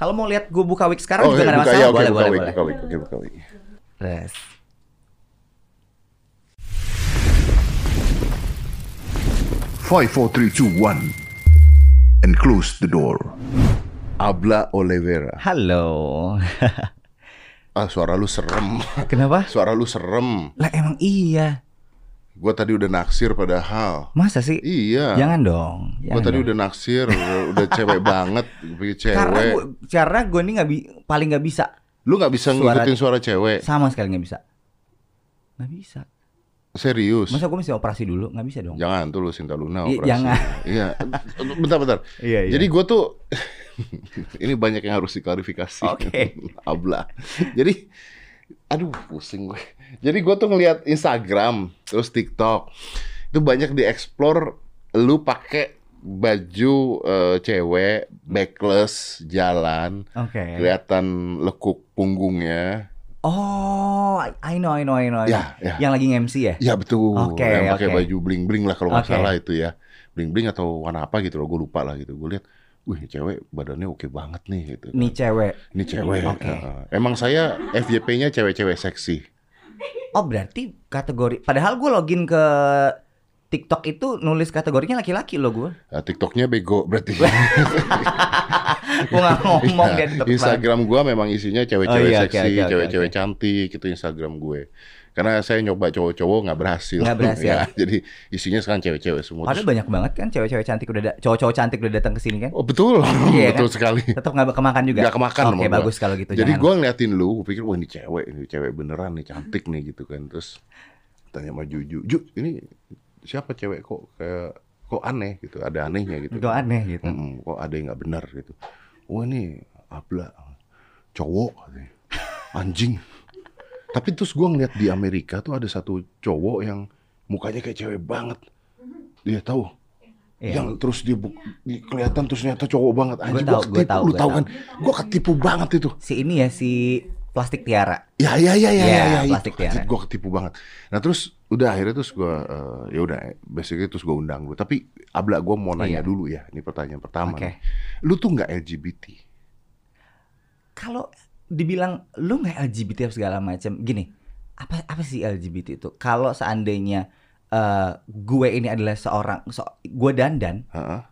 Kalau mau lihat gue buka wig sekarang juga iya, nggak ada masalah. ya, oke, boleh, buka boleh, wig, boleh. buka wig, oke, buka wig. Yes. Five, four, three, two, one, and close the door. Abla Oliveira. Halo. Ah, suara lu serem. Kenapa? Suara lu serem. Lah emang iya. Gua tadi udah naksir padahal. Masa sih? Iya. Jangan dong. Jangan tadi dong. udah naksir, udah, cewek banget, pilih cewek. Karena gue, karena gue ini nggak bi paling nggak bisa Lu nggak bisa Suara- ngikutin suara cewek. sama sekali nggak bisa. Nggak bisa. Serius. Masa gue mesti operasi dulu? Nggak bisa dong. Jangan tuh lu Sinta Luna operasi. jangan. Iya. Bentar bentar. Iya, iya. Jadi gua tuh ini banyak yang harus diklarifikasi. Oke. Abla. Jadi aduh pusing gue. Jadi gua tuh ngelihat Instagram terus TikTok itu banyak dieksplor lu pakai baju eh, cewek backless jalan Oke. kelihatan lekuk punggungnya Oh, I know, I know, I know. Ya, ya. Yang lagi MC ya? Ya betul. Oke, yang pakai oke. baju bling bling lah kalau nggak Oke. salah itu ya. Bling bling atau warna apa gitu loh, gue lupa lah gitu. Gue lihat, wih cewek badannya oke banget nih gitu. Nih cewek. Ini cewek. Oke. Heeh. emang saya FYP-nya cewek-cewek seksi. Oh berarti kategori. Padahal gue login ke TikTok itu nulis kategorinya laki-laki loh gue. Nah, TikToknya bego berarti. gue ngomong Iya, dia TikTok. Instagram gua memang isinya cewek-cewek Oh, iya, seksi, cewek-cewek oke. cantik itu Instagram gue. Karena saya nyoba cowok-cowok nggak berhasil. Nggak berhasil. ya, jadi isinya sekarang cewek-cewek semua. Padahal banyak banget kan cewek-cewek cantik udah da- cowok-cowok cantik udah datang ke sini kan. Oh betul, Iya, betul kan? sekali. Tetap nggak kemakan juga. Gak kemakan Oke gua. bagus kalau gitu. Jadi gue ngeliatin lu, gue pikir wah ini cewek, ini cewek beneran nih, cantik nih gitu kan. Terus tanya sama Juju, Ju ini siapa cewek kok kayak kok aneh gitu, ada anehnya gitu. Itu aneh gitu. Mm-mm, kok ada yang nggak benar gitu. Oh ini abla, cowok, anjing. Tapi terus gue ngeliat di Amerika tuh ada satu cowok yang mukanya kayak cewek banget. Dia tahu. Iya. Yang terus dia bu- kelihatan terus ternyata cowok banget. Gua gua ketipu, tahu, lu tahu kan? Gue ketipu banget itu. Si ini ya si plastik tiara. Ya ya ya ya Iya, ya, ya plastik itu tiara. gue ketipu banget. Nah terus udah akhirnya terus gue ya udah basically terus gue undang lu. Tapi abla gue mau nanya Iya. dulu ya. Ini pertanyaan pertama. Nih. Lu tuh nggak LGBT? Kalau dibilang lu nggak LGBT apa segala macam, gini, apa apa sih LGBT itu? Kalau seandainya eh, gue ini adalah seorang, so, gue dandan, Heeh.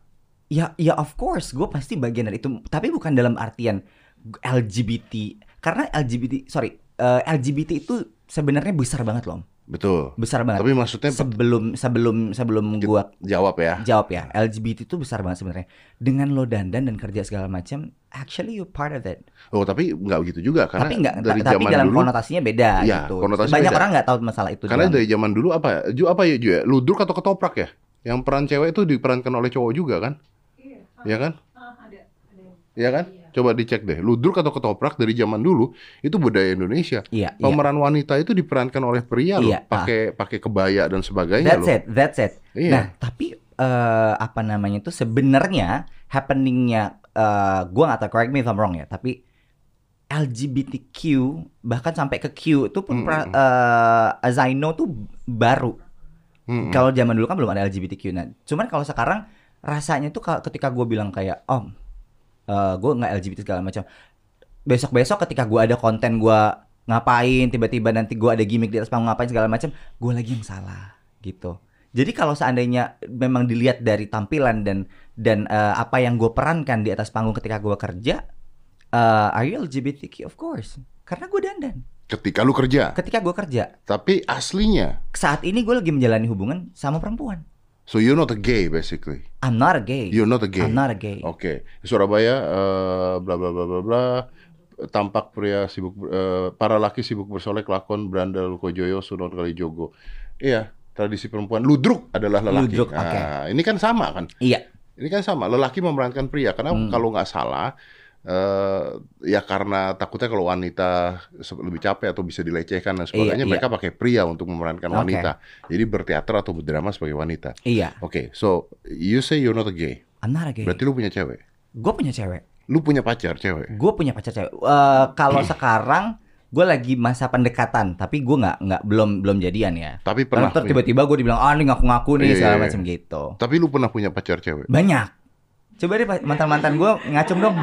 ya ya of course gue pasti bagian dari itu. Tapi bukan dalam artian LGBT, karena LGBT, sorry, eh, LGBT itu sebenarnya besar banget loh. Betul. besar banget. Tapi maksudnya sebelum sebelum sebelum gua jawab ya. jawab ya LGBT itu besar banget sebenarnya dengan lo dandan dan kerja segala macam actually you part of it Oh tapi nggak begitu juga karena tapi nggak dari tapi zaman dalam dulu. konotasinya beda Iya, gitu konotasinya banyak beda. orang nggak tahu masalah itu Karena doang. dari zaman dulu apa? Ju apa ya Ju ya? Ludruk atau ketoprak ya? Yang peran cewek itu diperankan oleh cowok juga kan? Iya kan? Iya kan? Coba dicek deh. Ludruk atau ketoprak dari zaman dulu itu budaya Indonesia. iya iya Pemeran wanita itu diperankan oleh pria loh, Iya, ah. pakai pakai kebaya dan sebaganya that's loh. it that's it Iya. nah tapi eh, apa namanya itu sebenarnya happeningnya eh gua nggak tahu correct me if I'm wrong ya tapi LGBTQ bahkan sampai ke Q itu pun as I know tuh baru Mm-mm. Kalau zaman dulu kan belum ada LGBTQ. Nah, cuman kalau sekarang rasanya tuh ka- ketika gue bilang kayak, om, eh gue nggak LGBT segala macam. Besok-besok ketika gue ada konten gue ngapain, tiba-tiba nanti gue ada gimmick di atas panggung ngapain segala macam, gue lagi yang salah gitu. Jadi kalau seandainya memang dilihat dari tampilan dan dan eh, apa yang gue perankan di atas panggung ketika gue kerja, eh are you LGBTQ? Of course, karena gue dandan. Ketika lu kerja, Ketika gue kerja, tapi aslinya, saat ini gue lagi menjalani hubungan sama perempuan. So you're not a gay basically. I'm not a gay. You're not a gay. I'm not a gay. Oke, Di Surabaya, eh, bla bla bla bla bla. Tampak pria sibuk, eh, para laki sibuk bersolek lakon berandal Kojoyo Sunan Kalijogo. Iya, tradisi perempuan. Ludruk adalah lelaki. Ludruk, Nah, oke. Ini kan sama kan? Iya. Ini kan sama. Lelaki memerankan pria. Karena Hmm. kalau nggak salah, eh, ya karena takutnya kalau wanita lebih capek atau bisa dilecehkan dan sebagainya, Iya, mereka pakai pria untuk memerankan Oke. wanita. Jadi berteater atau berdrama sebagai wanita. Iya. Oke, so you say you're not a gay. I'm not a gay. Berarti lu punya cewek. Gue punya cewek. Lu punya pacar cewek. Gue punya pacar cewek. Eh, kalau sekarang gue lagi masa pendekatan, tapi gue nggak nggak belum belum jadian ya. Tapi pernah tiba-tiba gue dibilang ah ini ngaku-ngaku nih Iya, segala iya, macam gitu. Tapi lu pernah punya pacar cewek. Banyak. Coba deh mantan-mantan gue ngacung dong.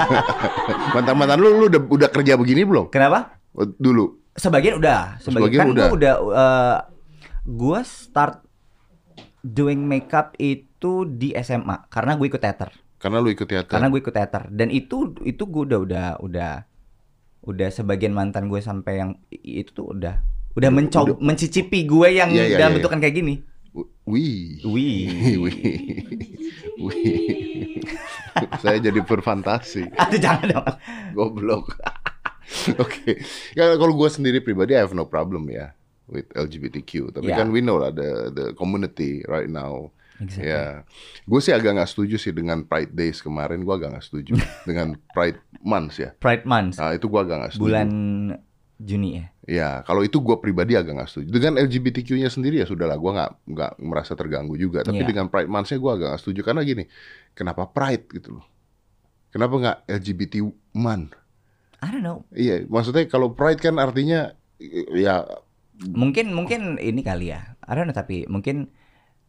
Mantan-mantan lu lu udah udah kerja begini belum? Kenapa? Oh, Dulu. Sebagian udah, sebagian, Sebagian kan udah. gue udah eh, gue start doing makeup itu di SMA karena gue ikut teater. Karena lu ikut teater. Karena gue ikut teater dan itu itu gue udah udah udah udah sebagian mantan gue sampai yang itu tuh udah udah mencoba mencicipi gue yang Iya, iya, dalam iya, bentukan kayak gini. Wih. Wih. Wih. Wih. Saya jadi berfantasi. Aduh jangan dong. Goblok. Oke. Ya kalau gue sendiri pribadi I have no problem ya with LGBTQ. Tapi Ya. kan we know lah the the community right now. Exactly. Ya, gue sih agak nggak setuju sih dengan Pride Days kemarin. Gue agak nggak setuju dengan Pride Months ya. Pride Month Nah itu gue agak nggak setuju. bulan Juni ya. Ya, kalau itu gue pribadi agak nggak setuju. Dengan LGBTQ-nya sendiri ya sudahlah, gue nggak nggak merasa terganggu juga. Tapi Iya. dengan Pride Month-nya gue agak nggak setuju karena gini, kenapa Pride gitu loh? Kenapa nggak LGBT Month? I don't know. Iya, maksudnya kalau Pride kan artinya ya Mungkin mungkin ini kali ya. I don't know tapi mungkin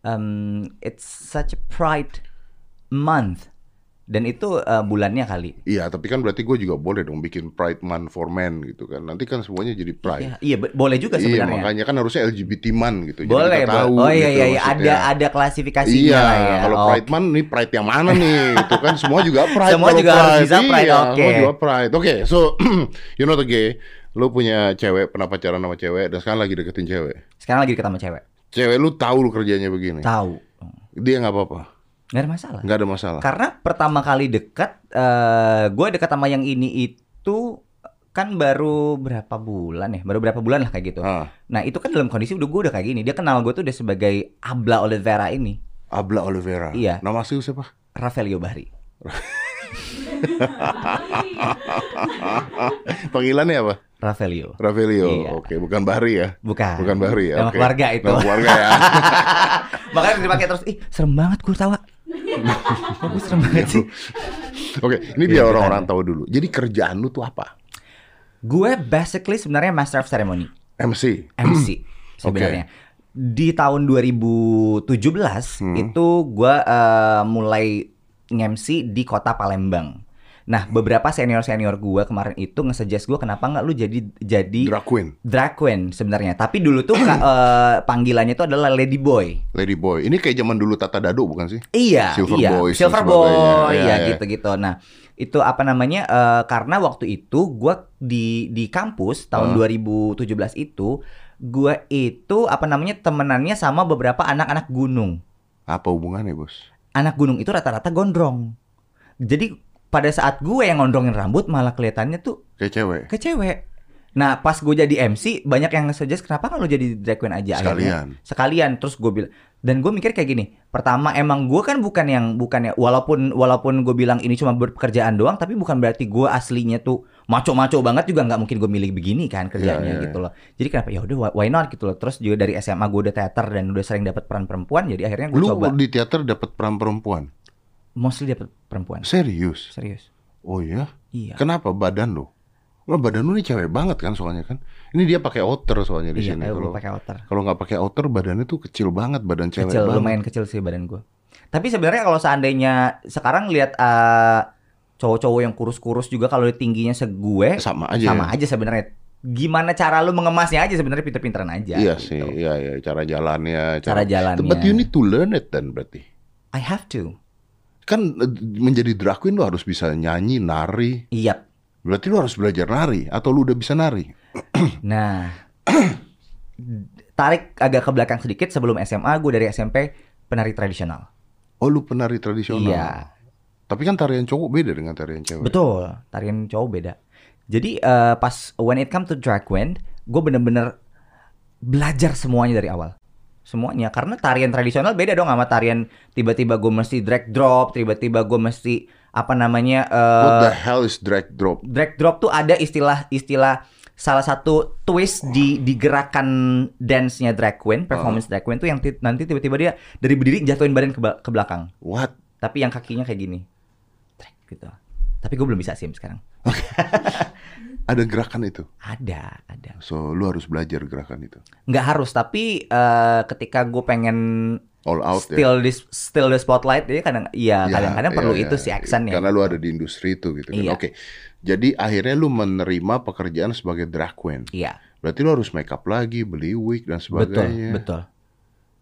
um, it's such a pride month dan itu uh, bulannya kali. iya, tapi kan berarti gue juga boleh dong bikin Pride Month for Men gitu kan. Nanti kan semuanya jadi Pride. Iya, iya boleh juga Iya, sebenarnya. makanya kan harusnya LGBT Month gitu. Jadi boleh, kita bo- tahu Oh iya gitu iya, iya. ada ada klasifikasinya Iya, lah ya. kalau Oh, Pride Month nih Pride yang mana nih? Itu kan semua juga Pride. Semua juga harus bisa Pride, Iya, oke. Semua juga Pride. Oke, so you know the gay, lu punya cewek pernah pacaran sama cewek dan sekarang lagi deketin cewek. Sekarang lagi deket sama cewek. Cewek lu tahu lu kerjanya begini. Tahu. Dia nggak apa-apa, Nggak ada masalah. nggak ada masalah. Karena pertama kali dekat, eh gue dekat sama yang ini itu kan baru berapa bulan ya? Baru berapa bulan lah kayak gitu. Ah, Nah itu kan dalam kondisi udah gue udah kayak gini. Dia kenal gue tuh udah sebagai Abla Oliveira ini, Abla Oliveira. Iya. Nama asli siapa? Rafaelio Bahri. Panggilannya apa? Rafaelio. Ravelio. Iya. Oke, bukan Bahri ya. Bukan. Bukan Bahri ya. Nama oke. keluarga itu. Nama keluarga ya. Makanya dipakai terus. Ih serem banget gue tawa. Gue serem banget sih. Oke, ini Iya, biar kita orang-orang tahu dulu. Jadi kerjaan lu tuh apa? Gue basically sebenarnya master of ceremony. MC. MC sebenarnya. Di tahun 2017 Hmm. itu gua eh, mulai nge-MC di kota Palembang. Nah, beberapa senior-senior gua kemarin itu nge-suggest gua kenapa nggak lu jadi jadi Drag queen, drag queen sebenarnya. Tapi dulu tuh ka- eh, panggilannya itu adalah lady boy. lady boy. Ini kayak zaman dulu Tata Dado bukan sih? Iya, Silver iya. Dan Silver. Boy, Iya, ya iya. gitu-gitu. Nah, itu apa namanya? eh, karena waktu itu gua di di kampus tahun Ah. 2017 itu gua itu apa namanya temenannya sama beberapa anak-anak gunung. Apa hubungannya, Bos? Anak gunung itu rata-rata gondrong. Jadi pada saat gue yang ngondrongin rambut malah kelihatannya tuh Kayak cewek. ke cewek. Nah pas gue jadi MC banyak yang nge-suggest kenapa nggak lo jadi drag queen aja akhirnya? Sekalian. sekalian terus gue bilang dan gue mikir kayak gini pertama emang gue kan bukan yang bukan ya walaupun walaupun gue bilang ini cuma pekerjaan doang tapi bukan berarti gue aslinya tuh maco-maco banget juga nggak mungkin gue milih begini kan kerjanya Iya, iya, gitu loh jadi kenapa ya udah why not gitu loh terus juga dari SMA gue udah teater dan udah sering dapat peran perempuan jadi akhirnya gue Lu coba di teater dapat peran perempuan. Mostly dapat perempuan Serius? serius Oh iya? iya Kenapa badan lu? Lu badan lu nih cewek banget kan soalnya kan. Ini dia pakai outer soalnya di iya sini. Kalau pakai outer kalau nggak pakai outer badannya tuh kecil banget badan cewek kecil banget. lumayan kecil sih badan gue tapi sebenarnya kalau seandainya sekarang lihat eh, cowok-cowok yang kurus-kurus juga kalau tingginya segue Sama aja. sama aja sebenarnya gimana cara lu mengemasnya aja sebenarnya pinter-pinteran aja Iya gitu. sih, iya iya cara jalannya, cara jalannya But you need to learn it then berarti. I have to Kan eh, menjadi drag queen lu harus bisa nyanyi, nari. iya Berarti lu harus belajar nari atau lu udah bisa nari? nah tarik agak ke belakang sedikit sebelum SMA gue dari SMP penari tradisional Oh, lu penari tradisional. iya Tapi kan tarian cowok beda dengan tarian cewek. Betul, tarian cowok beda. Jadi eh, pas when it come to drag queen, gue bener-bener belajar semuanya dari awal. Semuanya, karena tarian tradisional beda dong sama tarian tiba-tiba gue mesti drag drop, tiba-tiba gue mesti apa namanya eh, What the hell is drag drop? drag drop tuh ada istilah-istilah salah satu twist di di gerakan dance-nya drag queen, performance drag queen tuh yang ti- nanti tiba-tiba dia dari berdiri jatuhin badan ke, ke belakang, What? tapi yang kakinya kayak gini, Trek, gitu. Tapi gue belum bisa sih sekarang. Ada gerakan itu. Ada, ada. So, lu harus belajar gerakan itu. Nggak harus, tapi eh, ketika gue pengen all out ya. still di still the spotlight dia kadang iya Ya, kadang-kadang ya, perlu ya. itu si action ya Karena lu ada di industri itu gitu kan. Iya. Oke. Jadi akhirnya lu menerima pekerjaan sebagai drag queen. iya Berarti lu harus make up lagi, beli wig dan betul sebagainya. betul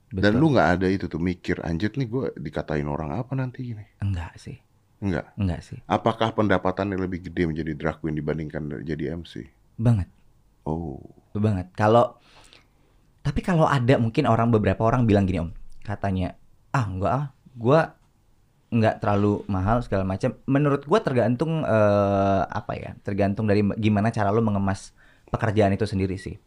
Dan Betul. lu nggak ada itu tuh mikir anjir nih gue dikatain orang apa nanti gini. enggak sih Enggak. enggak sih. Apakah pendapatannya lebih gede menjadi drag queen dibandingkan jadi MC? banget. Oh. banget. Kalau tapi kalau ada mungkin orang beberapa orang bilang gini om katanya ah enggak ah gua nggak terlalu mahal segala macam. Menurut gua tergantung eh, apa ya tergantung dari gimana cara lo mengemas pekerjaan itu sendiri sih.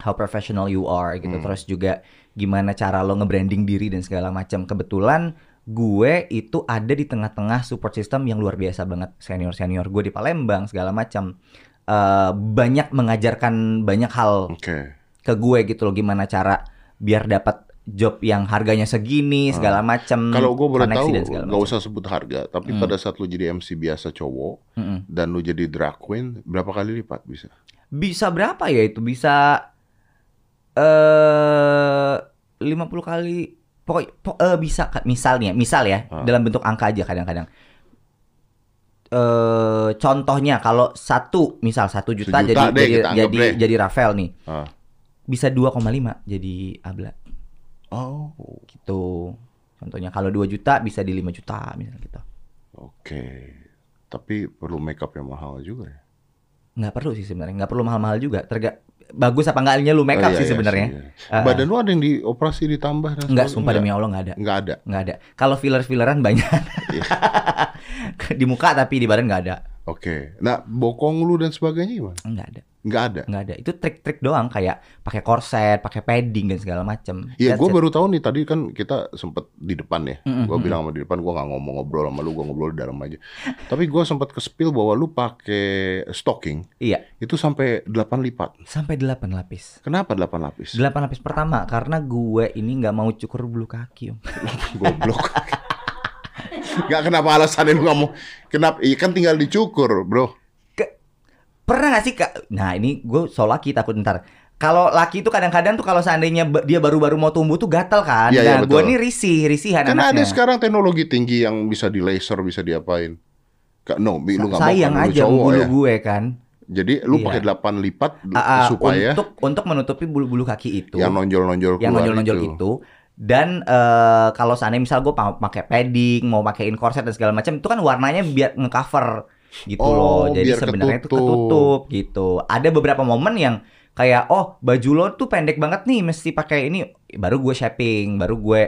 How professional you are gitu. Terus juga gimana cara lo nge-branding diri dan segala macam. Kebetulan gue itu ada di tengah-tengah support system yang luar biasa banget senior senior gue di Palembang segala macam Eh, banyak mengajarkan banyak hal Oke. ke gue gitu loh gimana cara biar dapat job yang harganya segini segala macam Kalau gue boleh Hmm, tahu, nggak usah sebut harga. Tapi Hmm. pada saat lu jadi MC biasa cowok Mm-mm. dan lu jadi drag queen, berapa kali lipat bisa? bisa berapa ya itu bisa eh 50 kali pokok po- eh, bisa misalnya misal ya Ah. dalam bentuk angka aja kadang-kadang eh contohnya kalau satu misal satu juta, Sejuta jadi deh, jadi jadi, deh. jadi Rafael nih Ah. bisa 2,5 jadi Abla Oh, gitu contohnya kalau 2 juta bisa di 5 juta misalnya gitu oke. Tapi perlu make up yang mahal juga ya. nggak perlu sih sebenarnya nggak perlu mahal-mahal juga terga bagus apa enggaknya lu make Oh, iya, sih iya sebenarnya iya. Ah, Badan lu ada yang dioperasi ditambah dan nggak sebagainya? sumpah demi Allah nggak ada Nggak ada. nggak ada kalau filler filleran banyak Iya. di muka tapi di badan nggak ada Oke. Nah, bokong lu dan sebagainya gimana? nggak ada Nggak ada. nggak ada itu trik-trik doang kayak pakai korset pakai padding dan segala macam Iya, gue baru tahu nih tadi kan kita sempet di depan ya. Mm-mm, Gue bilang sama di depan gue nggak ngomong ngobrol sama lu, gue ngobrol di dalam aja. Tapi gue sempat ke spill bahwa lu pakai stocking iya itu sampai 8 lipat. sampai 8 lapis Kenapa 8 lapis? 8 lapis pertama karena gue ini nggak mau cukur bulu kaki om Goblok. Gak kenapa alasannya lu nggak mau? Kenapa? Iya kan tinggal dicukur, bro. Pernah gak sih kak nah ini gue so laki takut ntar kalau laki itu kadang-kadang tuh kalau seandainya dia baru-baru mau tumbuh tuh gatal kan Iya, iya, nah gue betul. ini risih risihan Kan ada anaknya sekarang teknologi tinggi yang bisa di laser, bisa diapain. Kak, no, Bi, lu nggak mau sayang kan lu aja cowok bulu ya. gue kan Jadi lu Iya. pakai 8 lipat Ah, ah, supaya untuk untuk menutupi bulu-bulu kaki itu yang nonjol-nonjol yang nonjol-nonjol itu. dan eh, kalau seandainya misal gue pa- pakai padding mau pakein korset dan segala macam itu kan warnanya biar ngecover gitu Oh, loh jadi sebenarnya itu ketutup. gitu ada beberapa momen yang kayak oh baju lo tuh pendek banget nih mesti pakai ini baru gue shaping baru gue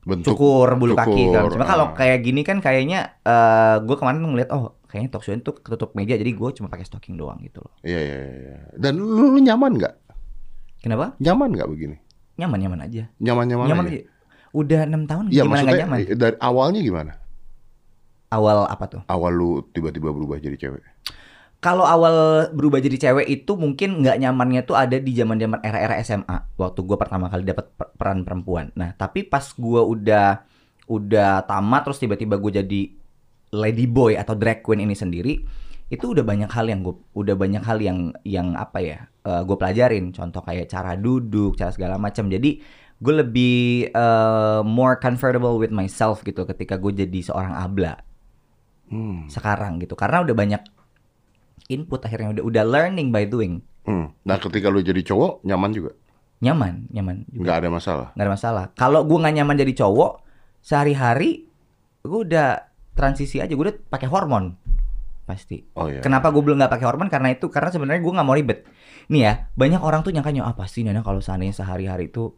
Bentuk cukur bulu kaki kan cukur, cuma kalau ah. kayak gini kan kayaknya eh gue kemarin ngeliat oh kayaknya talk show itu ketutup meja jadi gue cuma pakai stocking doang gitu loh Iya, iya, iya. Dan lu, lu nyaman nggak? kenapa Nyaman nggak begini? nyaman nyaman aja Nyaman-nyaman nyaman aja? aja udah enam tahun Iya, gimana nggak nyaman eh, dari awalnya gimana? Awal apa tuh Awal lu tiba-tiba berubah jadi cewek. Kalau awal berubah jadi cewek itu mungkin nggak nyamannya tuh ada di zaman-zaman era-era SMA waktu gue pertama kali dapat per- peran perempuan. Nah tapi pas gue udah udah tamat terus tiba-tiba gue jadi lady boy atau drag queen ini sendiri itu udah banyak hal yang gue udah banyak hal yang yang apa ya gue pelajarin contoh kayak cara duduk cara segala macam jadi gue lebih eh, more comfortable with myself gitu ketika gue jadi seorang abla Hmm. sekarang gitu. Karena udah banyak input akhirnya udah udah learning by doing. Hmm. Nah, ketika lu jadi cowok nyaman juga, nyaman nyaman juga. Nggak ada masalah. nggak ada masalah. Kalau gue nggak nyaman jadi cowok sehari-hari gue udah transisi aja. Gue udah pakai hormon. Pasti. Oh iya. kenapa gue belum nggak pakai hormon? Karena itu karena sebenarnya gue nggak mau ribet. Nih ya banyak orang tuh nyangkanya apa sih Nana kalau seandainya sehari-hari itu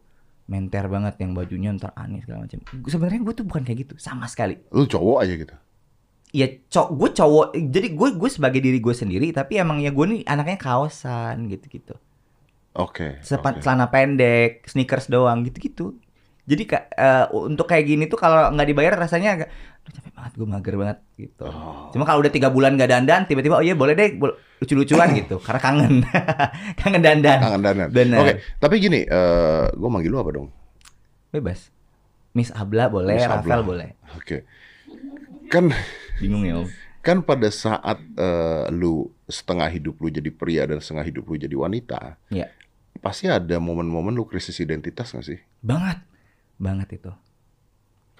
menter banget yang bajunya ntar aneh segala macam. Sebenarnya gue tuh bukan kayak gitu. Sama sekali. Lu cowok aja gitu. Ya cowok gue cowok jadi gue gue sebagai diri gue sendiri tapi emang ya gue nih anaknya kaosan gitu gitu Oke. Sepan, oke. celana pendek sneakers doang gitu gitu jadi eh, untuk kayak gini tuh kalau nggak dibayar rasanya agak Aduh, capek banget gue mager banget gitu Oh. cuma kalau udah tiga bulan gak dandan tiba-tiba oh iya boleh deh lucu-lucuan gitu karena kangen kangen dandan Kangen. Bener. Oke, tapi gini, eh gue manggil lu apa dong? bebas Miss Abla boleh Miss Rafael Abla. boleh Oke. Kan bingung ya om kan pada saat eh, lu setengah hidup lu jadi pria dan setengah hidup lu jadi wanita, Iya pasti ada momen-momen lu krisis identitas gak sih? banget banget itu.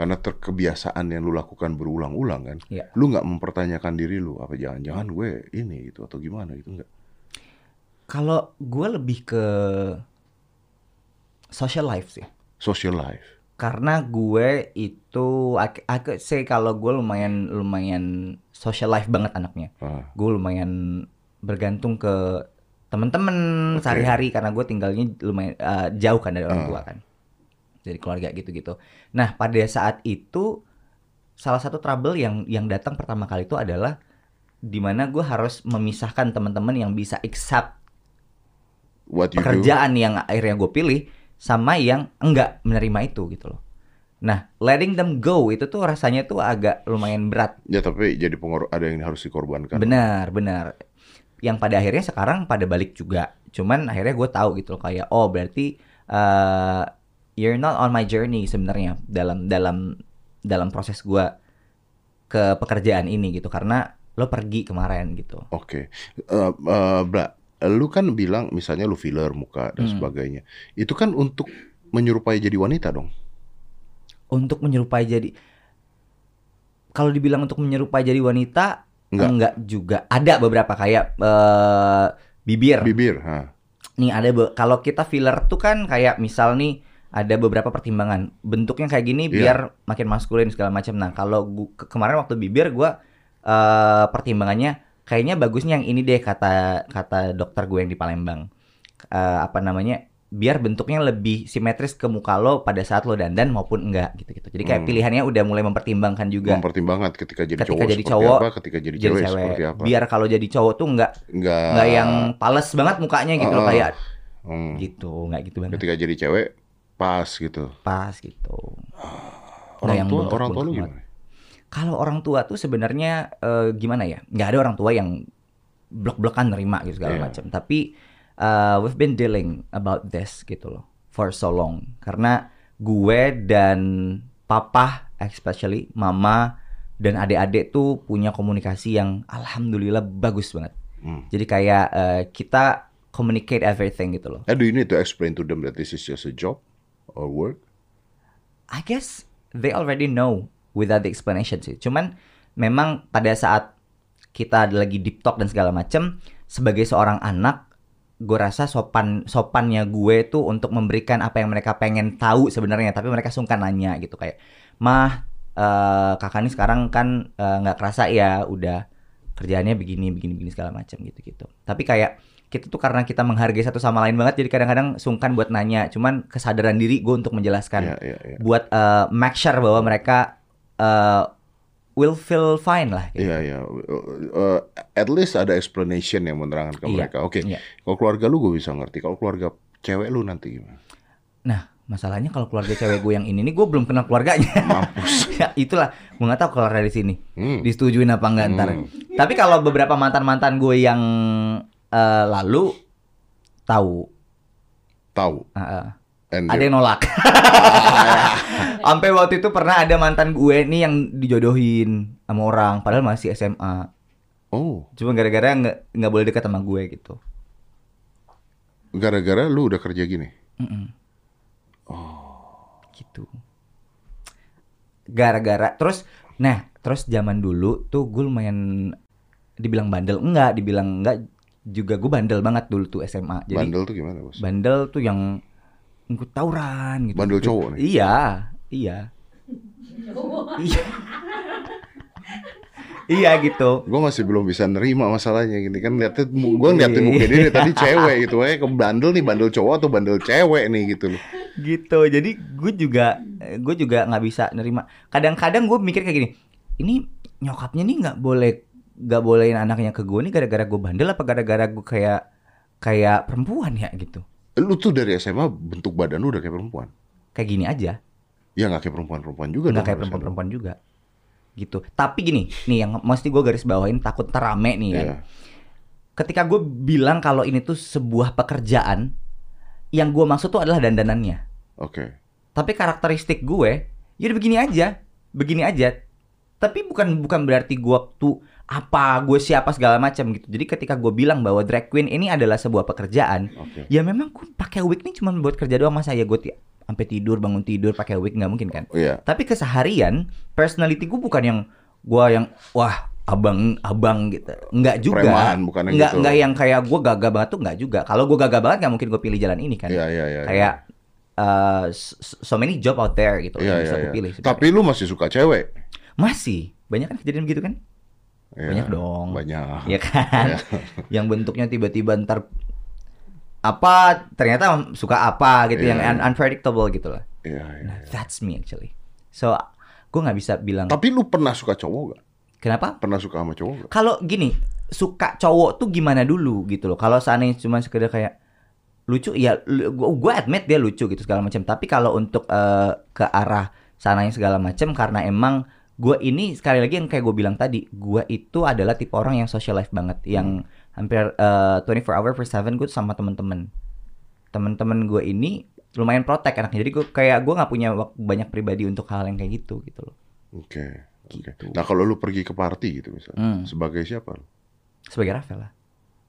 Karena terkebiasaan yang lu lakukan berulang-ulang kan. Iya. Lu nggak mempertanyakan diri lu apa jangan-jangan gue ini gitu atau gimana gitu enggak. Kalau gue lebih ke social life sih. Social life. Karena gue itu, I could say kalau gue lumayan lumayan social life banget anaknya. Ah, Gue lumayan bergantung ke temen-temen Oke. sehari-hari karena gue tinggalnya lumayan eh, jauh kan dari orang Ah. tua kan, dari keluarga gitu-gitu. Nah pada saat itu salah satu trouble yang yang datang pertama kali itu adalah di mana gue harus memisahkan teman-teman yang bisa accept what you do. pekerjaan yang akhirnya gue pilih sama yang enggak menerima itu gitu loh. Nah, letting them go itu tuh rasanya tuh agak lumayan berat. Ya tapi jadi pengor ada yang harus dikorbankan. Benar, benar. Yang pada akhirnya sekarang pada balik juga. Cuman akhirnya gue tahu gitu loh kayak oh berarti uh, you're not on my journey sebenarnya dalam dalam dalam proses gue ke pekerjaan ini gitu karena lo pergi kemarin gitu. Oke. Eh, eh, Bla, lu kan bilang misalnya lu filler muka dan Hmm. sebagainya. Itu kan untuk menyerupai jadi wanita dong. Untuk menyerupai jadi kalau dibilang untuk menyerupai jadi wanita Enggak. enggak, juga. Ada beberapa kayak eh, bibir. Bibir, ha. Nih ada kalau kita filler tuh kan kayak misal nih ada beberapa pertimbangan. Bentuknya kayak gini Iya. biar makin maskulin segala macam. Nah, kalau ke- kemarin waktu bibir gua eh pertimbangannya kayaknya bagusnya yang ini deh kata kata dokter gue yang di Palembang. Eh, apa namanya? Biar bentuknya lebih simetris ke muka lo pada saat lo dandan maupun enggak gitu-gitu. Jadi kayak Hmm. pilihannya udah mulai mempertimbangkan juga Mempertimbangkan ketika jadi Ketika cowok jadi seperti cowok, apa, ketika jadi, jadi cewek, cewek. seperti apa. Biar kalau jadi cowok tuh enggak Enggak. enggak yang pales banget mukanya gitu loh Ah. kayak Hmm. gitu, enggak gitu banget. Ketika jadi cewek pas gitu. Pas gitu. Orang yang tua, orang tua lu gimana? Kalau orang tua tuh sebenarnya eh, gimana ya? Nggak ada orang tua yang blok-blokan nerima gitu segala Iya. macam. Tapi eh, we've been dealing about this gitu loh for so long. Karena gue dan papa especially mama dan adik-adik tuh punya komunikasi yang alhamdulillah bagus banget. Hmm. Jadi kayak eh, kita communicate everything gitu loh. And do you need to explain to them that this is just a job or work? I guess they already know without the explanation sih. Cuman memang pada saat kita lagi deep talk dan segala macem, sebagai seorang anak, gue rasa sopan sopannya gue tuh untuk memberikan apa yang mereka pengen tahu sebenarnya, tapi mereka sungkan nanya gitu kayak, mah eh, kakak ini sekarang kan eh, nggak kerasa ya, udah kerjaannya begini begini begini segala macam gitu gitu. Tapi kayak kita tuh karena kita menghargai satu sama lain banget, jadi kadang-kadang sungkan buat nanya. Cuman kesadaran diri gue untuk menjelaskan Iya, iya, iya. buat uh, make sure bahwa mereka uh, will feel fine lah. Gitu. Iya, iya. Uh, at least ada explanation yang menerangkan ke Iya, mereka. Oke. iya. Kalau keluarga lu gue bisa ngerti. Kalau keluarga cewek lu nanti gimana? Nah, masalahnya kalau keluarga cewek gue yang ini nih gue belum kenal keluarganya. Mampus. ya, itulah, gue nggak tahu keluar dari sini. Hmm. Disetujuin apa enggak ntar. Hmm. Tapi kalau beberapa mantan-mantan gue yang uh, lalu tahu, Tahu. uh, uh, And ada yang nolak. Sampai waktu itu pernah ada mantan gue nih yang dijodohin sama orang, padahal masih SMA. Oh, Cuma gara-gara nggak nggak boleh dekat sama gue gitu. gara-gara lu udah kerja gini. Mm-mm. gitu gara-gara terus nah terus zaman dulu tuh gue lumayan dibilang bandel enggak dibilang enggak juga gue bandel banget dulu tuh SMA jadi bandel, Bandel tuh gimana, Bos? tuh yang ikut tawuran gitu. Bandel cowok nih? iya iya. Iya. Iya gitu. Gue masih belum bisa nerima masalahnya gini. Kan liatin gue ngeliatin muka dia dari tadi cewek gitu. Eh ke bandel nih bandel cowok atau bandel cewek nih gitu loh. gitu. Jadi gue juga gue juga nggak bisa nerima. Kadang-kadang gue mikir kayak gini ini nyokapnya nih nggak boleh nggak bolehin anaknya ke gue nih gara-gara gue bandel apa gara-gara gue kayak kayak perempuan ya? Gitu Lu tuh dari SMA bentuk badan lu udah kayak perempuan. kayak gini aja. Ya nggak kayak perempuan-perempuan juga nggak kayak perempuan-perempuan juga. Gitu. Tapi gini nih yang mesti gue garis bawain takut terame nih kan Iya. ketika gue bilang kalau ini tuh sebuah pekerjaan yang gue maksud tuh adalah dandanannya. Oke. tapi karakteristik gue ya begini aja. Begini aja tapi bukan bukan berarti gue tuh apa gue siapa segala macam gitu jadi ketika gue bilang bahwa drag queen ini adalah sebuah pekerjaan Oke. ya memang gue pakai wig nih cuma buat kerja doang masa ya gue sampai tidur bangun tidur pakai wig nggak mungkin kan. Iya. Tapi keseharian personality gue bukan yang gue yang wah abang abang gitu. Nggak juga. Preman, bukan yang nggak gitu. nggak yang kayak gue gagah banget tuh nggak juga. Kalau gue gagah banget nggak mungkin gue pilih jalan ini kan. Iya, iya, iya. Kayak uh, so many job out there gitu Iya, yang iya, bisa gue iya. pilih. Tapi lu masih suka cewek? Masih banyak kan kejadian begitu kan? Iya, Banyak dong. Banyak. Ya kan? yang bentuknya tiba-tiba ntar apa ternyata suka apa gitu Iya, yang iya. un- unpredictable gitu lah. Iya, iya. Nah, that's me actually. So gue nggak bisa bilang Tapi lu pernah suka cowok gak? kenapa. Pernah suka sama cowok gak? Kalau gini suka cowok tuh gimana dulu gitu loh. Kalau seandainya cuma sekedar kayak lucu ya gue admit dia lucu gitu segala macam. Tapi kalau untuk eh, ke arah sananya segala macam karena emang gue ini sekali lagi yang kayak gue bilang tadi, gue itu adalah tipe orang yang social life banget, yang hampir eh, 24 hour per 7 gue sama temen-temen. Temen-temen gue ini lumayan protek anaknya. Jadi gue kayak gue nggak punya wak- banyak pribadi untuk hal yang kayak gitu gitu loh. Oke. oke. Gitu. Nah kalau lu pergi ke party gitu misalnya, Hmm. sebagai siapa? lu? Sebagai Rafael lah.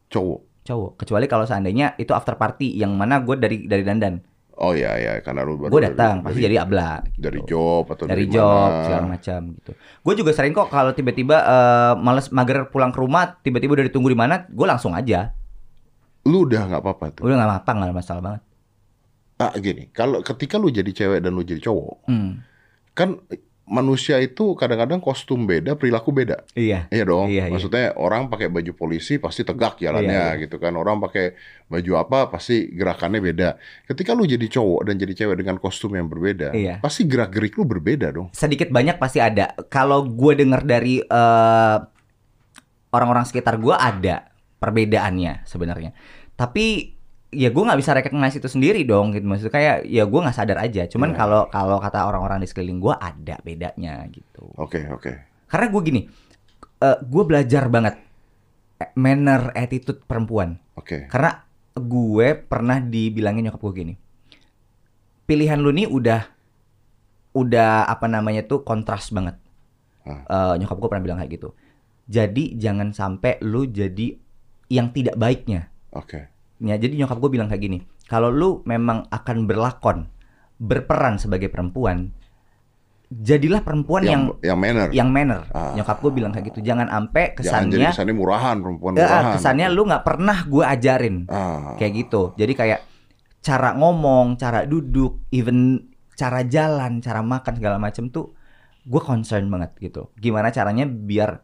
Cowok. cowok kecuali kalau seandainya itu after party yang mana gue dari dari dandan Oh iya iya karena lu baru gue datang pasti dari, jadi abla gitu. dari job atau dari dari, job mana. segala macam gitu gue juga sering kok kalau tiba-tiba eh, males mager pulang ke rumah tiba-tiba udah ditunggu di mana gue langsung aja Lu udah nggak apa-apa tuh. udah nggak apa nggak ada masalah banget Ah gini, kalau ketika lu jadi cewek dan lu jadi cowok, hmm. kan manusia itu kadang-kadang kostum beda, perilaku beda. iya Iya dong. Iya, iya. Maksudnya orang pakai baju polisi pasti tegak jalannya Iya, iya. gitu kan. Orang pakai baju apa pasti gerakannya beda. Ketika lu jadi cowok dan jadi cewek dengan kostum yang berbeda, Iya. pasti gerak-gerik lu berbeda dong. sedikit banyak pasti ada kalau gue dengar dari eh, orang-orang sekitar gue ada perbedaannya sebenarnya tapi ya gue nggak bisa recognize itu sendiri dong gitu maksudnya kayak ya gue nggak sadar aja cuman Iya. kalau kalau kata orang-orang di sekeliling gue ada bedanya gitu Oke, oke. karena gue gini gue belajar banget eh, manner attitude perempuan Oke. karena gue pernah dibilangin nyokap gue gini pilihan lu nih udah udah apa namanya tuh kontras banget Ah. Eh, nyokap gue pernah bilang kayak gitu jadi jangan sampai lu jadi yang tidak baiknya Oke. Ya, jadi nyokap gue bilang kayak gini, kalau lu memang akan berlakon, berperan sebagai perempuan, jadilah perempuan yang Yang yang manner. yang manner. Ah. Nyokap gue bilang kayak gitu, jangan sampai Jangan jadi kesannya, kesannya murahan perempuan murahan. kesannya lu nggak pernah gue ajarin Ah. kayak gitu. Jadi kayak cara ngomong, cara duduk, even cara jalan, cara makan segala macem tuh gue concern banget gitu. Gimana caranya biar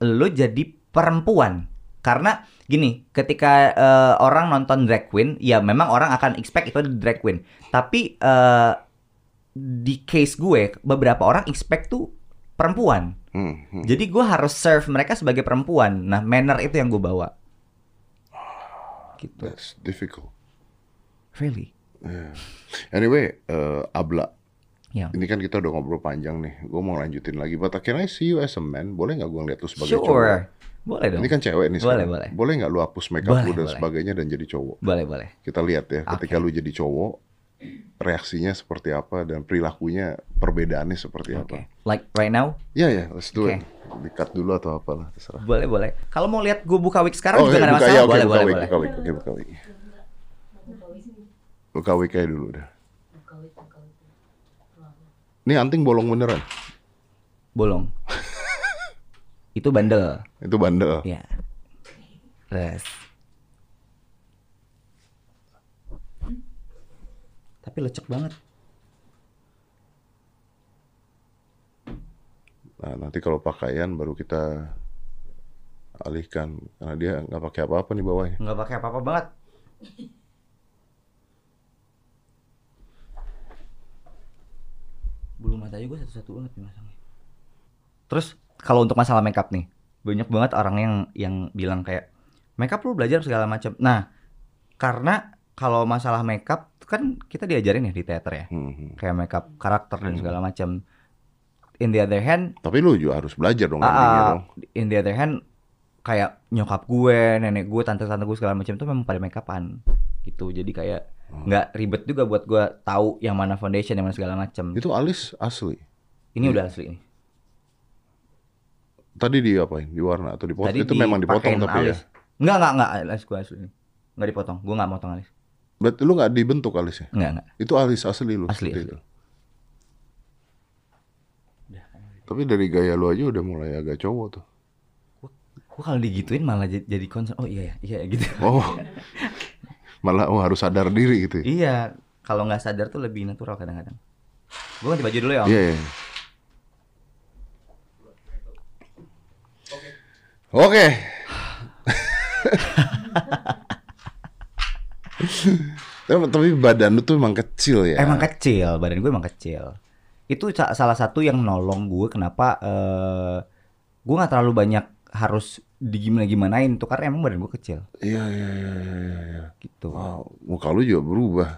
lo jadi perempuan? Karena gini, ketika eh, orang nonton drag queen, ya memang orang akan expect itu ada drag queen. Tapi eh, di case gue, beberapa orang expect tuh perempuan. Hmm, hmm. Jadi gue harus serve mereka sebagai perempuan. Nah, manner itu yang gue bawa. Gitu. That's difficult. Really? Anyway, eh, Abla. Ya. Ini kan kita udah ngobrol panjang nih. Gue mau lanjutin lagi. But can I see you as a man? Boleh nggak gue ngeliat lu sebagai cowok? Sure. Boleh dong. Ini kan cewek nih Boleh, sekarang. boleh. nggak lu hapus makeup Boleh, lu dan boleh. sebagainya dan jadi cowok? Boleh, boleh. Kita lihat ya, ketika lu jadi cowok, reaksinya seperti apa dan perilakunya perbedaannya seperti Oke. apa? Like right now? Ya ya, let's do Oke. it. Di-cut dulu atau apalah, terserah. Boleh, boleh. Kalau mau lihat gue buka wig sekarang Oh, juga iya, nggak ada buka, masalah. ya, oke, boleh, buka boleh, wig, boleh. buka wig, oke, buka wig. Buka wig aja dulu udah. Ini anting bolong beneran. Bolong. itu bandel. Itu bandel. Ya. Terus. Tapi lecek banget. Nah, nanti kalau pakaian baru kita alihkan karena dia nggak pakai apa-apa nih bawahnya. Nggak pakai apa-apa banget. Bulu mata juga satu-satu banget nih masangnya. Terus kalau untuk masalah makeup nih, banyak banget orang yang yang bilang kayak makeup lu belajar segala macam. Nah, karena kalau masalah makeup kan kita diajarin ya di teater ya, Hmm, hmm. kayak makeup karakter dan segala macam. In the other hand, Tapi lu juga harus belajar dong dong. in the other hand kayak nyokap gue, nenek gue, tante-tante gue segala macam tuh memang pada make upan gitu. Jadi kayak Hmm. nggak ribet juga buat gue tahu yang mana foundation, yang mana segala macam. Itu alis asli. Ini udah asli nih. Tadi di apain? Di warna atau dipotong? Tadi itu memang dipotong tapi alis. ya. Enggak, enggak, enggak, alis gue asli. Enggak dipotong. Gue nggak motong alis. Berarti lu nggak dibentuk alisnya? Enggak, enggak. Itu alis asli lu? Asli, itu? Tapi dari gaya lu aja udah mulai agak cowok tuh. Gue kalau digituin malah jadi, concern. Oh iya ya, iya gitu. Oh, malah oh harus sadar diri gitu. ya? iya, kalau nggak sadar tuh lebih natural kadang-kadang. Gue ganti baju dulu ya, Om. Iya. iya. Oke. tapi, tapi badan lu tuh emang kecil ya. Emang kecil, badan gue emang kecil. Itu sa- salah satu yang nolong gue kenapa eh gue nggak terlalu banyak harus digimana gimanain tuh karena emang badan gue kecil Iya iya iya iya iya. iya. gitu. Wow, muka lu juga berubah.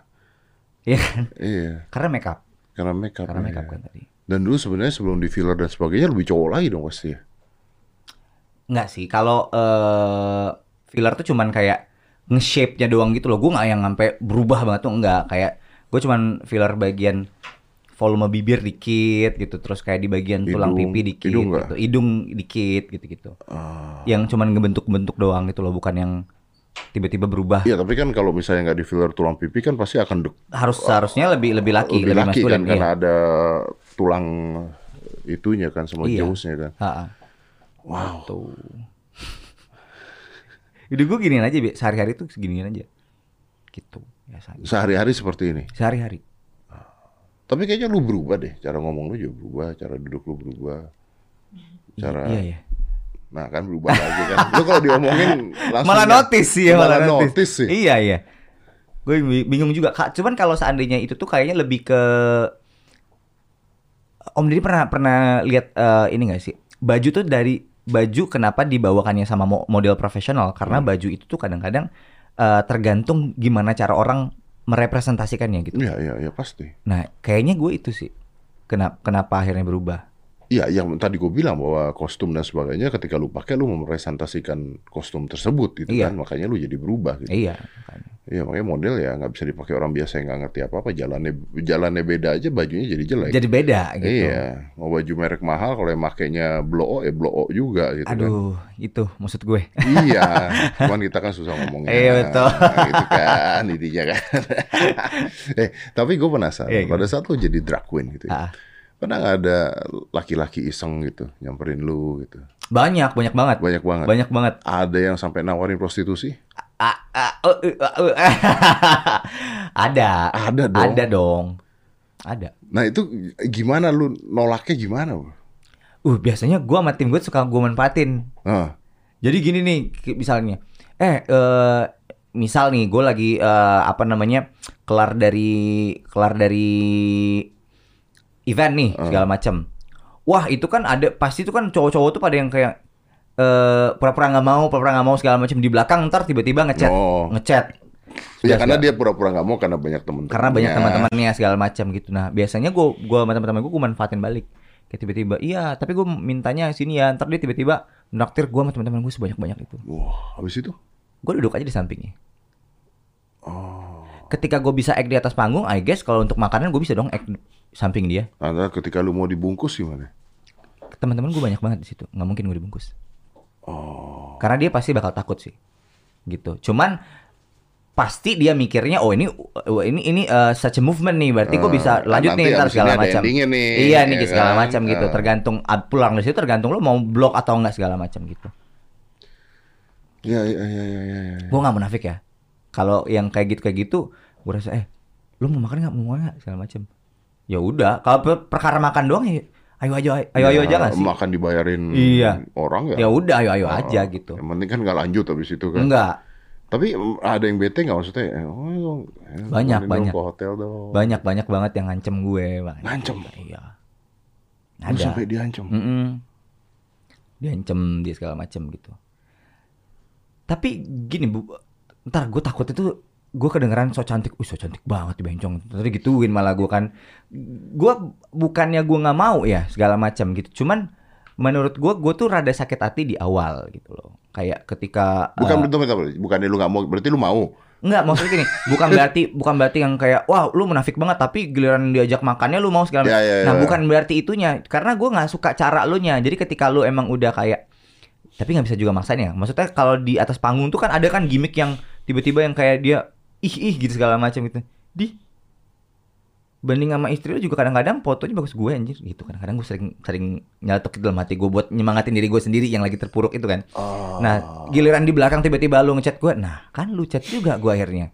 Iya kan? Iya, Karena make up, karena makeup. karena make up iya. kan tadi. Dan dulu sebenarnya sebelum di filler dan sebagainya lebih cowok lagi dong pasti ya. Enggak sih, kalau eh filler tuh cuman kayak nge-shape-nya doang gitu loh. Gue nggak yang sampai berubah banget tuh enggak. Kayak gue cuman filler bagian volume bibir dikit gitu, terus kayak di bagian tulang Hidung. pipi dikit Hidung gitu. Hidung dikit gitu-gitu. Ah. Yang cuman ngebentuk-bentuk doang gitu loh, bukan yang tiba-tiba berubah. Iya, tapi kan kalau misalnya nggak di filler tulang pipi kan pasti akan dek- Harus seharusnya lebih lebih laki, lebih lebih, laki maskulin. kan karena iya. ada tulang itunya kan semua Iya. kan. Ha-ha. Wow. Tuh. Udah gue giniin aja, Bi. sehari-hari tuh seginiin aja. Gitu, biasanya. Sehari-hari seperti ini. Sehari-hari. Tapi kayaknya lu berubah deh, cara ngomong lu juga berubah, cara duduk lu berubah. Cara Iya, iya. Nah, kan berubah lagi kan. Lu kalau diomongin langsung malah notice sih ya, malah, malah, notice sih. Iya iya. Gue bingung juga. Kak, cuman kalau seandainya itu tuh kayaknya lebih ke Om Didi pernah pernah lihat eh, ini gak sih? Baju tuh dari baju kenapa dibawakannya sama mo- model profesional? Karena Hmm. baju itu tuh kadang-kadang eh, tergantung gimana cara orang merepresentasikannya gitu. Iya, iya, iya pasti. Nah, kayaknya gue itu sih. Kenapa kenapa akhirnya berubah? Iya, yang tadi gue bilang bahwa kostum dan sebagainya ketika lu pakai lu merepresentasikan kostum tersebut gitu Iya. kan, makanya lu jadi berubah gitu. Iya, makanya. Iya, makanya model ya nggak bisa dipakai orang biasa yang nggak ngerti apa-apa, jalannya jalannya beda aja, bajunya jadi jelek. Jadi beda gitu. Iya, mau baju merek mahal kalau yang makainya blow ya blow juga gitu kan. Aduh, itu maksud gue. Iya, cuman kita kan susah ngomongnya. Iya, betul. Gitu kan, intinya kan. eh, tapi gue penasaran, Iya, pada saat lu jadi drag queen gitu Ah. Pernah nggak ada laki-laki iseng gitu, nyamperin lu gitu? Banyak, banyak banget. Banyak banget. Banyak banget. Ada yang sampai nawarin prostitusi? Uh, uh, uh, uh. ada. Ada dong. Ada dong. Ada. Nah itu gimana lu nolaknya gimana? bro? Uh, biasanya gua sama tim gue suka gua manfaatin. Ah, Jadi gini nih, misalnya, eh, eh, misal nih, gue lagi eh, apa namanya, kelar dari kelar dari event nih Ah. segala macam. Wah itu kan ada pasti itu kan cowok-cowok tuh pada yang kayak eh pura-pura nggak mau, pura-pura nggak mau segala macam di belakang ntar tiba-tiba ngechat, Oh. ngechat. ya karena dia pura-pura nggak mau karena banyak temen-temen. karena banyak teman-temannya segala macam gitu. Nah biasanya gue gua sama teman-teman gue gue manfaatin balik. Kayak tiba-tiba, iya tapi gue mintanya sini ya. Ntar dia tiba-tiba naktir gue sama teman-teman gue sebanyak-banyak itu. Wah, habis itu? gue duduk aja di sampingnya. Oh. Ketika gue bisa act di atas panggung, I guess kalau untuk makanan gue bisa dong act samping dia. Nah, ketika lu mau dibungkus gimana? Teman-teman gue banyak banget di situ, nggak mungkin gue dibungkus. Oh. Karena dia pasti bakal takut sih, gitu. Cuman pasti dia mikirnya, oh ini oh, ini ini uh, such a movement nih, berarti gue Eh, bisa kan lanjut nih ntar segala ada macam. nih, Iya nih ya segala kan? macam gitu. Eh. Tergantung ah, pulang dari situ tergantung lo mau blok atau enggak segala macam gitu. Iya, iya, iya, iya, iya. iya. Gue nggak munafik ya. Kalau yang kayak gitu kayak gitu, gue rasa eh, lu mau makan nggak mau makan nggak segala macam. Ya udah, kalau per- perkara makan doang ya, ayo ayo ayo ayo, ayo Ya, aja nggak sih. Makan dibayarin Iya. orang ya. Ya udah, ayo ayo Oh, aja gitu. Yang penting kan nggak lanjut habis itu kan. Enggak, Tapi ada yang bete nggak maksudnya? eh, Oh, eh, Banyak, banyak. ke hotel dong. banyak banyak banget yang ngancem gue. banyak. Ngancem? Iya. Lu Ada. sampai diancam. Mm-mm. Diancem dia segala macem gitu. Tapi gini bu, ntar gue takut itu gue kedengeran so cantik, uh so cantik banget di bencong. Tadi gituin malah gue kan, gue bukannya gue nggak mau ya segala macam gitu. Cuman menurut gue, gue tuh rada sakit hati di awal gitu loh. Kayak ketika Bukan eh, bentuk bukannya lu nggak mau, berarti lu mau. Enggak, maksudnya gini, bukan berarti bukan berarti yang kayak wah lu munafik banget tapi giliran diajak makannya lu mau segala Ya, macam. ya, Nah, ya. bukan berarti itunya. Karena gue nggak suka cara lu nya. Jadi ketika lu emang udah kayak tapi nggak bisa juga maksain ya. Maksudnya kalau di atas panggung tuh kan ada kan gimmick yang tiba-tiba yang kayak dia ih ih gitu segala macam gitu. Di banding sama istri lu juga kadang-kadang fotonya bagus gue anjir. Gitu kadang-kadang gue sering sering nyeletuk dalam hati gue buat nyemangatin diri gue sendiri yang lagi terpuruk itu kan. Oh. nah giliran di belakang tiba-tiba lu ngechat gue nah kan lu chat juga gue akhirnya.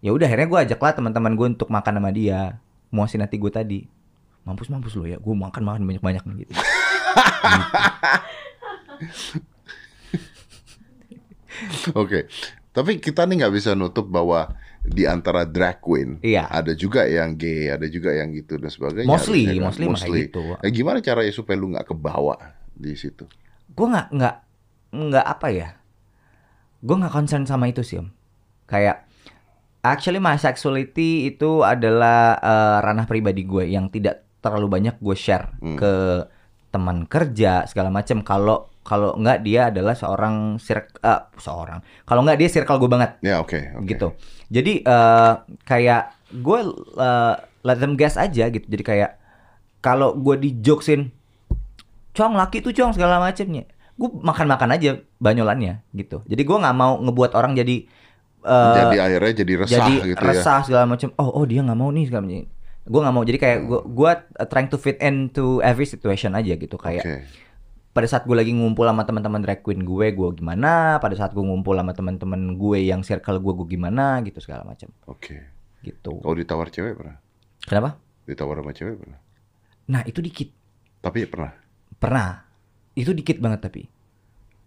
Ya udah akhirnya gue ajak lah teman-teman gue untuk makan sama dia. Muasin hati gue tadi. Mampus mampus lo ya gue makan makan banyak banyak gitu. Oke. Tapi kita nih nggak bisa nutup bahwa di antara drag queen Iya. ada juga yang gay, ada juga yang gitu dan sebagainya. Mostly, harusnya mostly kayak gitu. Nah, gimana caranya supaya lu nggak kebawa di situ? gue nggak nggak nggak apa ya gue nggak concern sama itu sih om kayak actually my sexuality itu adalah eh, ranah pribadi gue yang tidak terlalu banyak gue share Hmm. ke teman kerja segala macam kalau kalau nggak dia adalah seorang sirk eh, seorang kalau nggak dia circle gue banget Ya oke. oke. gitu. Jadi eh, kayak gue eh, let them guess aja gitu. Jadi kayak kalau gue di jokesin, cong laki tuh cong segala macemnya, gue makan-makan aja banyolannya gitu. Jadi gue nggak mau ngebuat orang jadi eh, jadi akhirnya jadi resah jadi gitu ya. resah segala macam. Oh oh dia nggak mau nih segala macam. Gue nggak mau. Jadi kayak gue gue trying to fit into every situation aja gitu kayak Oke. Pada saat gue lagi ngumpul sama teman-teman drag queen gue, gue gimana? Pada saat gue ngumpul sama teman-teman gue yang circle gue, gue gimana? Gitu segala macam. Oke. Gitu. Kalau ditawar cewek pernah? Kenapa? Ditawar sama cewek pernah? Nah itu dikit. Tapi pernah. Pernah. Itu dikit banget tapi.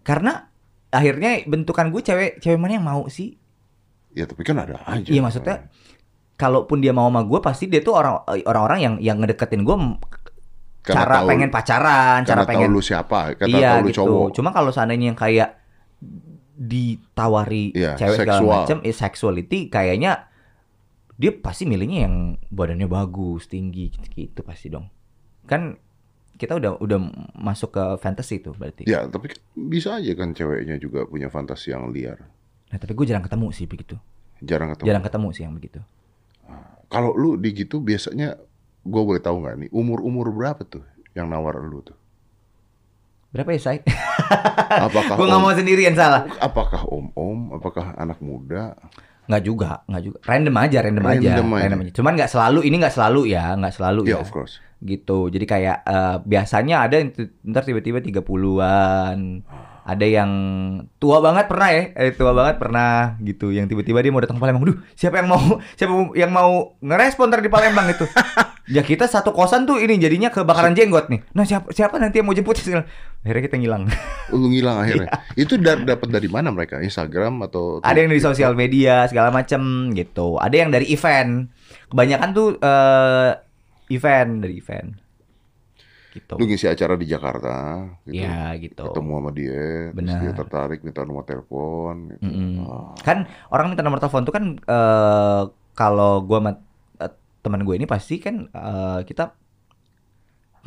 Karena akhirnya bentukan gue cewek cewek mana yang mau sih? Ya tapi kan ada aja. Iya maksudnya kalaupun dia mau sama gue pasti dia tuh orang orang-orang yang yang ngedeketin gue Karena cara tahu- pengen pacaran, karena cara tahu pengen lu siapa, karena iya tahu lu gitu. cowok. Cuma kalau seandainya yang kayak ditawari Iya, cewek segala seksual. macam, eh, sexuality kayaknya dia pasti milihnya yang badannya bagus, tinggi gitu, pasti dong. Kan kita udah udah masuk ke fantasy tuh berarti. Ya, tapi bisa aja kan ceweknya juga punya fantasi yang liar. Nah, tapi gue jarang ketemu sih begitu. Jarang ketemu. Jarang ketemu sih yang begitu. Kalau lu di gitu biasanya gue boleh tahu nggak nih umur-umur berapa tuh yang nawar lu tuh? Berapa ya, Say? Apakah gue nggak om- mau sendirian salah. apakah om-om, apakah anak muda? Nggak juga, nggak juga. Random aja, random, aja, Random aja. random aja. Cuman nggak selalu, ini nggak selalu ya, nggak selalu Ya, ya. of course. gitu. Jadi kayak eh, biasanya ada yang ntar tiba-tiba 30-an. Ada yang tua banget pernah ya, eh, tua banget pernah gitu. Yang tiba-tiba dia mau datang ke Palembang. Duh, siapa yang mau siapa yang mau ngerespon ntar di Palembang itu? ya kita satu kosan tuh ini jadinya kebakaran jenggot nih. Nah, siapa siapa nanti yang mau jemput? Akhirnya kita ngilang. Lu ngilang akhirnya. Itu da- dapat dari mana mereka? Instagram atau? Ada yang dari sosial media segala macem gitu. Ada yang dari event. Kebanyakan tuh eh, event dari event. Gitu. Lu ngisi acara di Jakarta, gitu. Iya gitu. Ketemu sama dia, terus Benar. dia tertarik minta nomor telepon. Gitu. Mm-mm. Ah. Kan orang minta nomor telepon tuh kan eh, kalau gua teman gue ini pasti kan eh, kita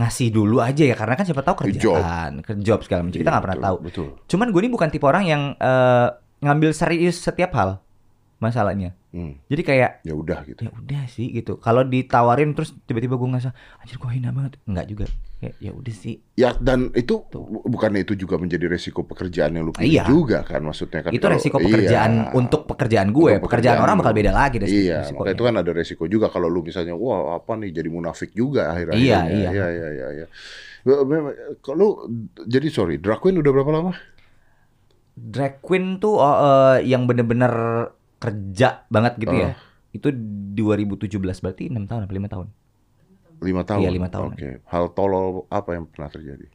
ngasih dulu aja ya karena kan siapa tahu kerjaan, ke job segala macam. Kita Iya, nggak pernah betul, tahu. Betul. Cuman gue ini bukan tipe orang yang eh, ngambil serius setiap hal masalahnya. Hmm. Jadi kayak Ya udah gitu. ya udah sih gitu. Kalau ditawarin terus tiba-tiba gue ngerasa anjir gue hina banget. Enggak juga. Ya ya udah sih. Ya dan itu bu- bukannya itu juga menjadi resiko pekerjaan yang lu pilih Iya. juga kan maksudnya kan itu kalau- resiko pekerjaan iya. untuk pekerjaan gue. Untuk pekerjaan, orang lu. bakal beda lagi resiko, Iya, resikonya. makanya itu kan ada resiko juga kalau lu misalnya wah apa nih jadi munafik juga akhir-akhirnya. Iya, iya. Iya, iya, iya, iya. Kalau jadi sorry, drag queen udah berapa lama? drag queen tuh oh, eh, yang bener-bener kerja banget gitu ya. Oh. Itu 2017 berarti 6 tahun apa 5 tahun? Lima tahun. Iya, lima tahun. Oke. Hal tolol apa yang pernah terjadi?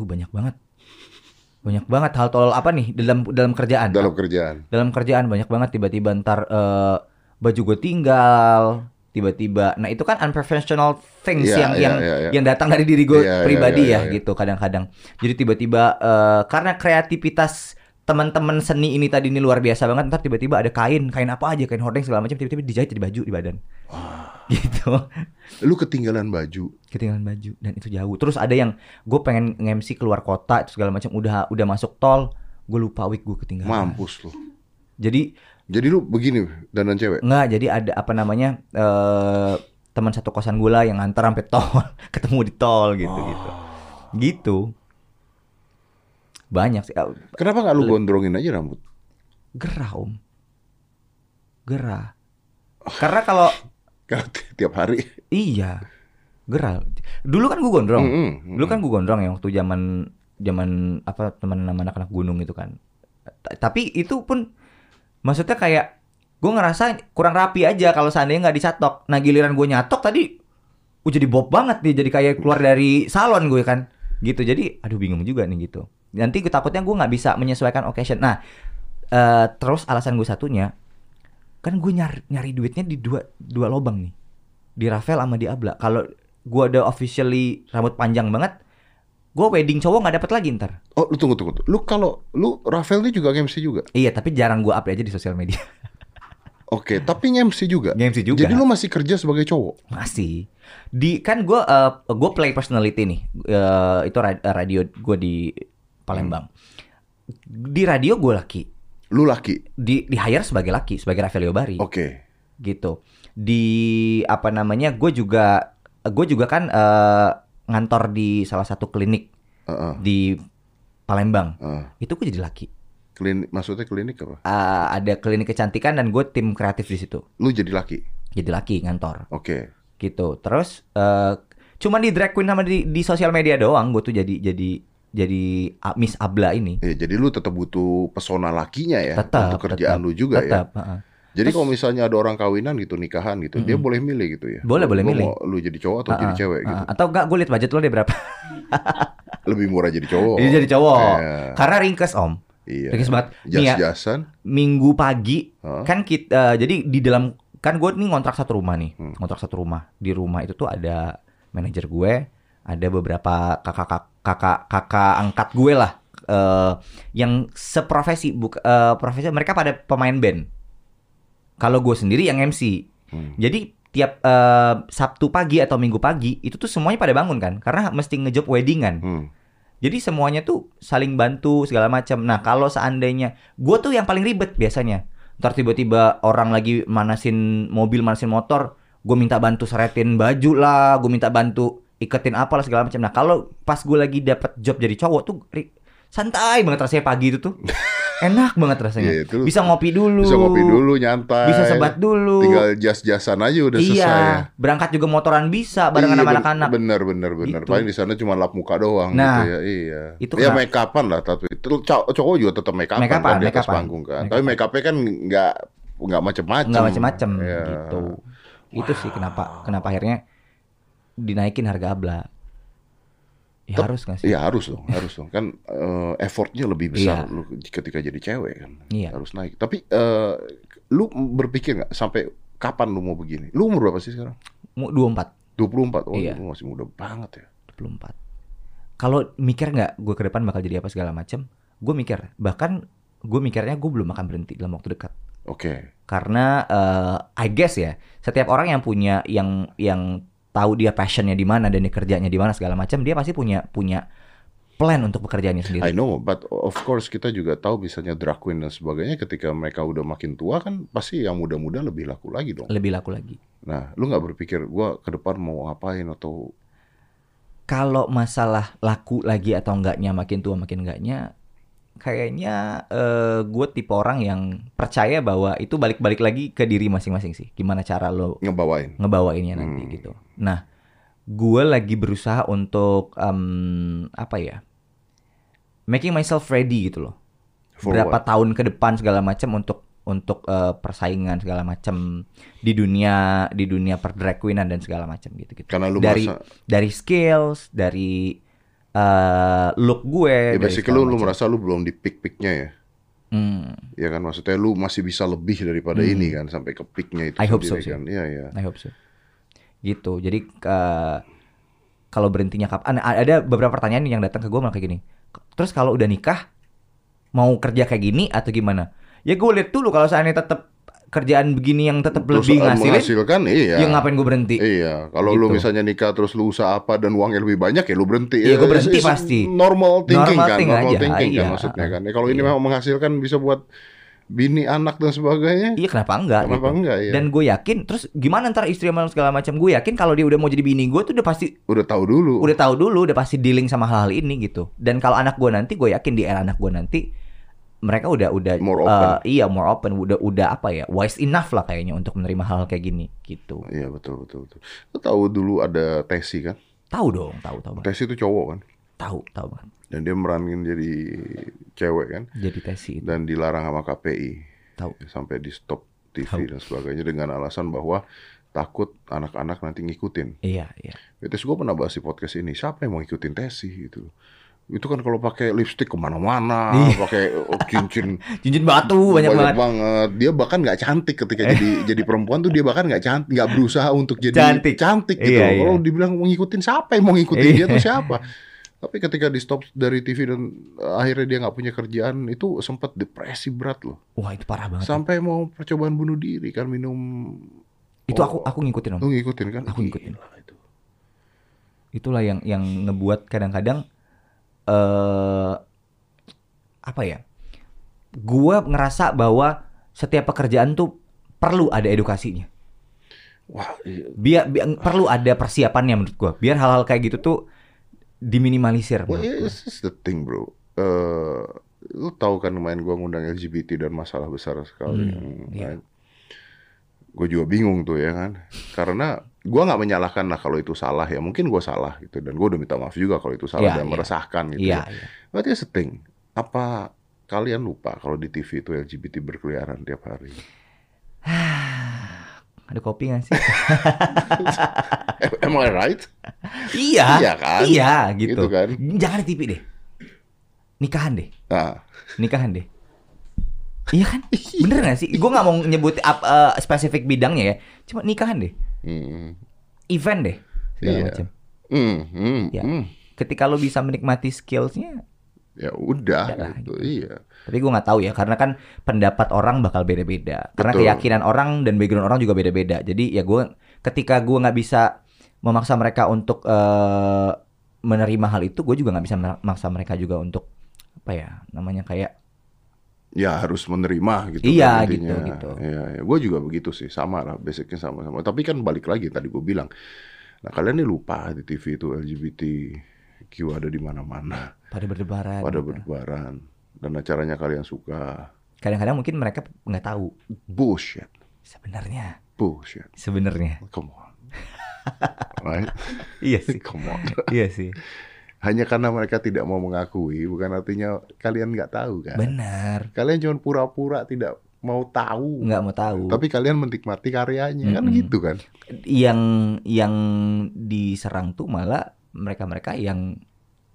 Uh banyak banget. Banyak banget hal tolol apa nih dalam dalam kerjaan? Dalam kerjaan. Dalam kerjaan banyak banget tiba-tiba ntar eh, baju gue tinggal, tiba-tiba. Nah, itu kan unprofessional things Iya, yang iya, yang iya, iya. yang datang dari diri gue Iya, iya, pribadi iya, ya iya. gitu kadang-kadang. Jadi tiba-tiba eh, karena kreativitas teman-teman seni ini tadi ini luar biasa banget. Ntar tiba-tiba ada kain kain apa aja kain hordeng segala macam tiba-tiba dijahit jadi baju di badan. Gitu. Lu ketinggalan baju. ketinggalan baju dan itu jauh. Terus ada yang gue pengen nge-MC keluar kota itu segala macam udah udah masuk tol gue lupa wig gue ketinggalan. Mampus lu. jadi Jadi lu begini dandan cewek. nggak jadi ada apa namanya eh teman satu kosan gue lah yang ngantar sampai tol ketemu di tol gitu gitu. Gitu banyak sih Kenapa nggak lu gondrongin aja rambut? gerah om gerah. Karena kalau Kalau ti- tiap hari. iya gerah. Dulu kan gue gondrong. Mm, mm, Dulu kan gue gondrong ya waktu zaman zaman apa teman sama anak-anak gunung itu kan. T- Tapi itu pun maksudnya kayak gue ngerasa kurang rapi aja kalau seandainya nggak dicatok. Nah giliran gue nyatok tadi, gue jadi bob banget nih, jadi kayak keluar dari salon gue kan, gitu. Jadi aduh bingung juga nih gitu. Nanti gue takutnya gue nggak bisa menyesuaikan occasion. Nah eh, terus alasan gue satunya, kan gue nyari nyari duitnya di dua dua lobang nih, di Rafael sama di Abla. Kalau gue ada officially rambut panjang banget, gue wedding cowok nggak dapet lagi ntar. Oh, lu tunggu tunggu. Lu kalau lu Rafael ini juga MC juga. Iya, tapi jarang gue update aja di sosial media. Oke, tapi MC juga. MC juga. Jadi lu masih kerja sebagai cowok. Masih. Di kan gue gue play personality nih. Eh, itu ra- radio gue di Palembang. Di radio gue laki. Lu laki. Di di hire sebagai laki, sebagai Rafael Bari. Oke. Gitu. Di apa namanya? Gue juga gue juga kan eh, ngantor di salah satu klinik Heeh. di Palembang. heeh. Itu gue jadi laki. Klinik maksudnya klinik apa? Eh, ada klinik kecantikan dan gue tim kreatif di situ. Lu jadi laki. Jadi laki ngantor. Oke. gitu terus eh cuman di drag queen sama di di sosial media doang gue tuh jadi jadi jadi A- Miss Abla ini Ya, jadi lu tetap butuh pesona lakinya ya tetap untuk kerjaan tetap, lu juga ya. tetap, heeh. Jadi Terus- kalau misalnya ada orang kawinan gitu nikahan gitu, dia boleh milih gitu ya. Boleh, boleh Lu milih. Mau lu jadi cowok atau jadi Heeh, cewek heeh. gitu. atau enggak gue liat budget lo deh berapa Lebih murah jadi cowok. Jadi jadi cowok Iya. karena ringkes om Iya. ringkes banget ya Jas-jasan. minggu pagi Heeh. kan kita jadi di dalam kan gue nih ngontrak satu rumah nih Hmm. ngontrak satu rumah di rumah itu tuh ada manajer gue ada beberapa kakak kakak kakak, angkat gue lah eh, yang seprofesi buk, eh, profesi mereka pada pemain band kalau gue sendiri yang MC Hmm. jadi tiap eh, Sabtu pagi atau Minggu pagi itu tuh semuanya pada bangun kan karena mesti ngejob weddingan Hmm. jadi semuanya tuh saling bantu segala macam. Nah kalau seandainya gue tuh yang paling ribet biasanya. Ntar tiba-tiba orang lagi manasin mobil, manasin motor, gue minta bantu seretin baju lah, gue minta bantu iketin apa lah segala macam. Nah kalau pas gue lagi dapat job jadi cowok tuh santai banget rasanya pagi itu tuh, enak banget rasanya. Iya, itu bisa ngopi dulu, Bisa ngopi dulu, nyantai. bisa sebat dulu. Tinggal jas-jasan aja udah iya, selesai ya. berangkat juga motoran bisa barengan Iya, sama anak-anak. Bener bener bener. Gitu. Paling di sana cuma lap muka doang Nah, gitu ya. Iya. itu ya make upan lah tapi itu cow- cowok juga tetap make upan Make upan, kan di atas panggung kan. Make Tapi make upnya kan nggak nggak macem-macem. nggak macem-macem Iya. gitu. Itu sih kenapa kenapa akhirnya dinaikin harga abla. Ya Tep- harus nggak sih? Iya harus dong, harus dong. Kan eh, effortnya lebih besar Iya. lu ketika jadi cewek kan. Iya. Harus naik. Tapi eh, lu berpikir nggak sampai kapan lu mau begini? Lu umur berapa sih sekarang? Mau 24, 24. Oh, Iya. lu masih muda banget ya. 24. Kalau mikir nggak gue ke depan bakal jadi apa segala macem, gue mikir. Bahkan gue mikirnya gue belum akan berhenti dalam waktu dekat. Oke. Karena eh, I guess ya, setiap orang yang punya yang yang tahu dia passionnya di mana dan dia kerjanya di mana segala macam, dia pasti punya punya plan untuk pekerjaannya sendiri. I know, but of course kita juga tahu misalnya drag queen dan sebagainya ketika mereka udah makin tua kan pasti yang muda-muda lebih laku lagi dong. Lebih laku lagi. Nah, lu nggak berpikir gua ke depan mau ngapain atau kalau masalah laku lagi atau enggaknya makin tua makin enggaknya kayaknya eh, gue tipe orang yang percaya bahwa itu balik-balik lagi ke diri masing-masing sih gimana cara lo ngebawain? ngebawainnya nanti Hmm. gitu nah gue lagi berusaha untuk em, apa ya making myself ready gitu loh For berapa what? tahun ke depan segala macam untuk untuk eh, persaingan segala macam di dunia di dunia per drag queenan dan segala macam gitu gitu Karena lu dari merasa dari skills dari eh, look gue ya segala lu, lu merasa lu belum di peak-peaknya ya. Hmm, Ya kan maksudnya lu masih bisa lebih daripada Hmm. ini kan sampai ke peaknya itu I hope so sendiri sih. kan. Iya, iya. I hope so gitu jadi eh, kalau berhentinya kapan ada beberapa pertanyaan yang datang ke gue malah kayak gini terus kalau udah nikah mau kerja kayak gini atau gimana ya gue lihat dulu kalau seandainya tetap kerjaan begini yang tetap Terus, lebih eh, ngasilin menghasilkan iya. ya ngapain gue berhenti Iya, kalau lu Gitu. misalnya nikah terus lu usaha apa dan uangnya lebih banyak ya lu berhenti. Iya, Ya, gua berhenti it's- pasti. Normal thinking Normal kan, think normal aja, thinking kan iya. maksudnya kan. Ya, kalau ini Iya. memang menghasilkan bisa buat bini, anak dan sebagainya, iya kenapa enggak kenapa gitu. enggak ya? dan gue yakin terus gimana ntar istri sama segala macam gue yakin kalau dia udah mau jadi bini gue tuh udah pasti Udah tahu dulu. udah tahu dulu udah pasti dealing sama hal-hal ini gitu dan kalau anak gue nanti gue yakin di era anak gue nanti mereka udah udah More eh, open. iya more open udah udah apa ya wise enough lah kayaknya untuk menerima hal kayak gini gitu Iya betul betul betul. Lo tahu dulu ada Tesi kan? tahu dong tahu tahu. Tesi itu cowok kan? tahu tahu banget Dan dia meranin jadi cewek kan? jadi tesi itu Dan dilarang sama KPI. tahu Sampai di stop TV Tahu. dan sebagainya dengan alasan bahwa takut anak-anak nanti ngikutin. iya iya Terus gue pernah bahas di podcast ini, siapa yang mau ngikutin Tesi gitu. Itu kan kalau pakai lipstick ke mana-mana, Iya. pakai oh, cincin cincin batu banyak, banget Dia bahkan nggak cantik ketika jadi jadi perempuan tuh dia bahkan nggak cantik, nggak berusaha untuk jadi Cantik. cantik, gitu. Iya, iya. Kalau dibilang mau ngikutin siapa yang mau ngikutin dia Iya. tuh siapa? Tapi ketika di stop dari TV dan uh, akhirnya dia nggak punya kerjaan, itu sempat depresi berat loh. wah itu parah banget Sampai mau percobaan bunuh diri kan minum. itu aku aku ngikutin om Lu ngikutin kan? Aku ngikutin. Gila itu. itulah yang yang ngebuat kadang-kadang eh apa ya gua ngerasa bahwa setiap pekerjaan tuh perlu ada edukasinya Wah, iya. biar, biar- perlu ada persiapannya menurut gua biar hal-hal kayak gitu tuh diminimalisir Well, yeah, this is the thing, bro. Eh, lu tahu kan main gua ngundang LGBT dan masalah besar sekali. Hmm, iya. Gue juga bingung tuh ya kan, karena gua nggak menyalahkan lah kalau itu salah ya. Mungkin gua salah gitu dan gua udah minta maaf juga kalau itu salah Iya, dan iya. meresahkan gitu. iya ya. iya But here's the thing, apa kalian lupa kalau di TV itu LGBT berkeliaran tiap hari? ada kopi gak sih Am I right? iya Iya kan? iya gitu, Gitu kan? jangan di TV deh nikahan deh Nah, nikahan deh iya kan bener gak sih gue nggak mau nyebut up, eh, spesifik bidangnya ya cuma nikahan deh hmm, event deh segala Iya. macam hmm, hmm, Ya. hmm. ketika lo bisa menikmati skillsnya ya udah Udah lah, gitu. Iya. tapi gue nggak tahu ya karena kan pendapat orang bakal beda-beda karena Betul. keyakinan orang dan background orang juga beda-beda jadi ya gue ketika gue nggak bisa memaksa mereka untuk eh, menerima hal itu gue juga nggak bisa memaksa mereka juga untuk apa ya namanya kayak ya harus menerima gitu Iya, kan intinya. gitu, gitu. Iya, ya. gue juga begitu sih sama lah basicnya sama-sama. Tapi kan balik lagi tadi gue bilang nah kalian nih lupa di TV itu LGBTQ ada di mana-mana. Pada berdebaran pada gitu. berdebaran. Dan acaranya kalian suka. Kadang-kadang mungkin mereka nggak tahu. Bullshit. Sebenarnya. Bullshit. Sebenarnya. Come on. Right? Iya sih. Come on. Iya sih hanya karena mereka tidak mau mengakui bukan artinya kalian nggak tahu kan? Benar. Kalian cuma pura-pura tidak mau tahu. Nggak mau tahu. Tapi kalian menikmati karyanya kan Mm-mm. gitu kan? Yang yang diserang tuh malah mereka-mereka yang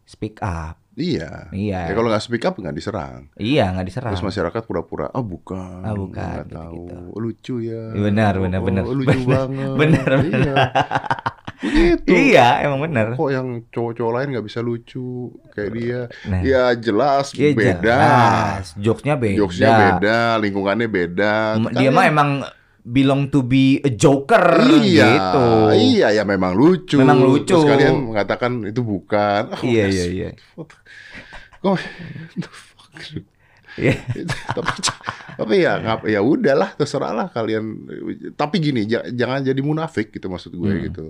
speak up iya. Iya. Ya kalau nggak speak up nggak diserang. Iya nggak diserang. Terus masyarakat pura-pura ah bukan Ah, bukan, nggak gitu-gitu. tahu. Lucu ya. Iya, benar, benar, Oh, benar. lucu Benar, banget. Benar, iya. benar. begitu. Iya emang benar. Kok yang cowok-cowok lain nggak bisa lucu kayak dia? Nah. Ya jelas iya, beda. jelas. jokesnya beda. Jokesnya beda lingkungannya beda dia mah emang belong to be a joker iya gitu. iya ya memang lucu. Memang lucu. terus kalian mengatakan itu bukan. Ah, iya iya iya. Kok the fuck? Iya. tapi tapi ya ngap ya udahlah terserah lah kalian. Tapi gini ja- jangan jadi munafik gitu maksud gue Hmm. gitu.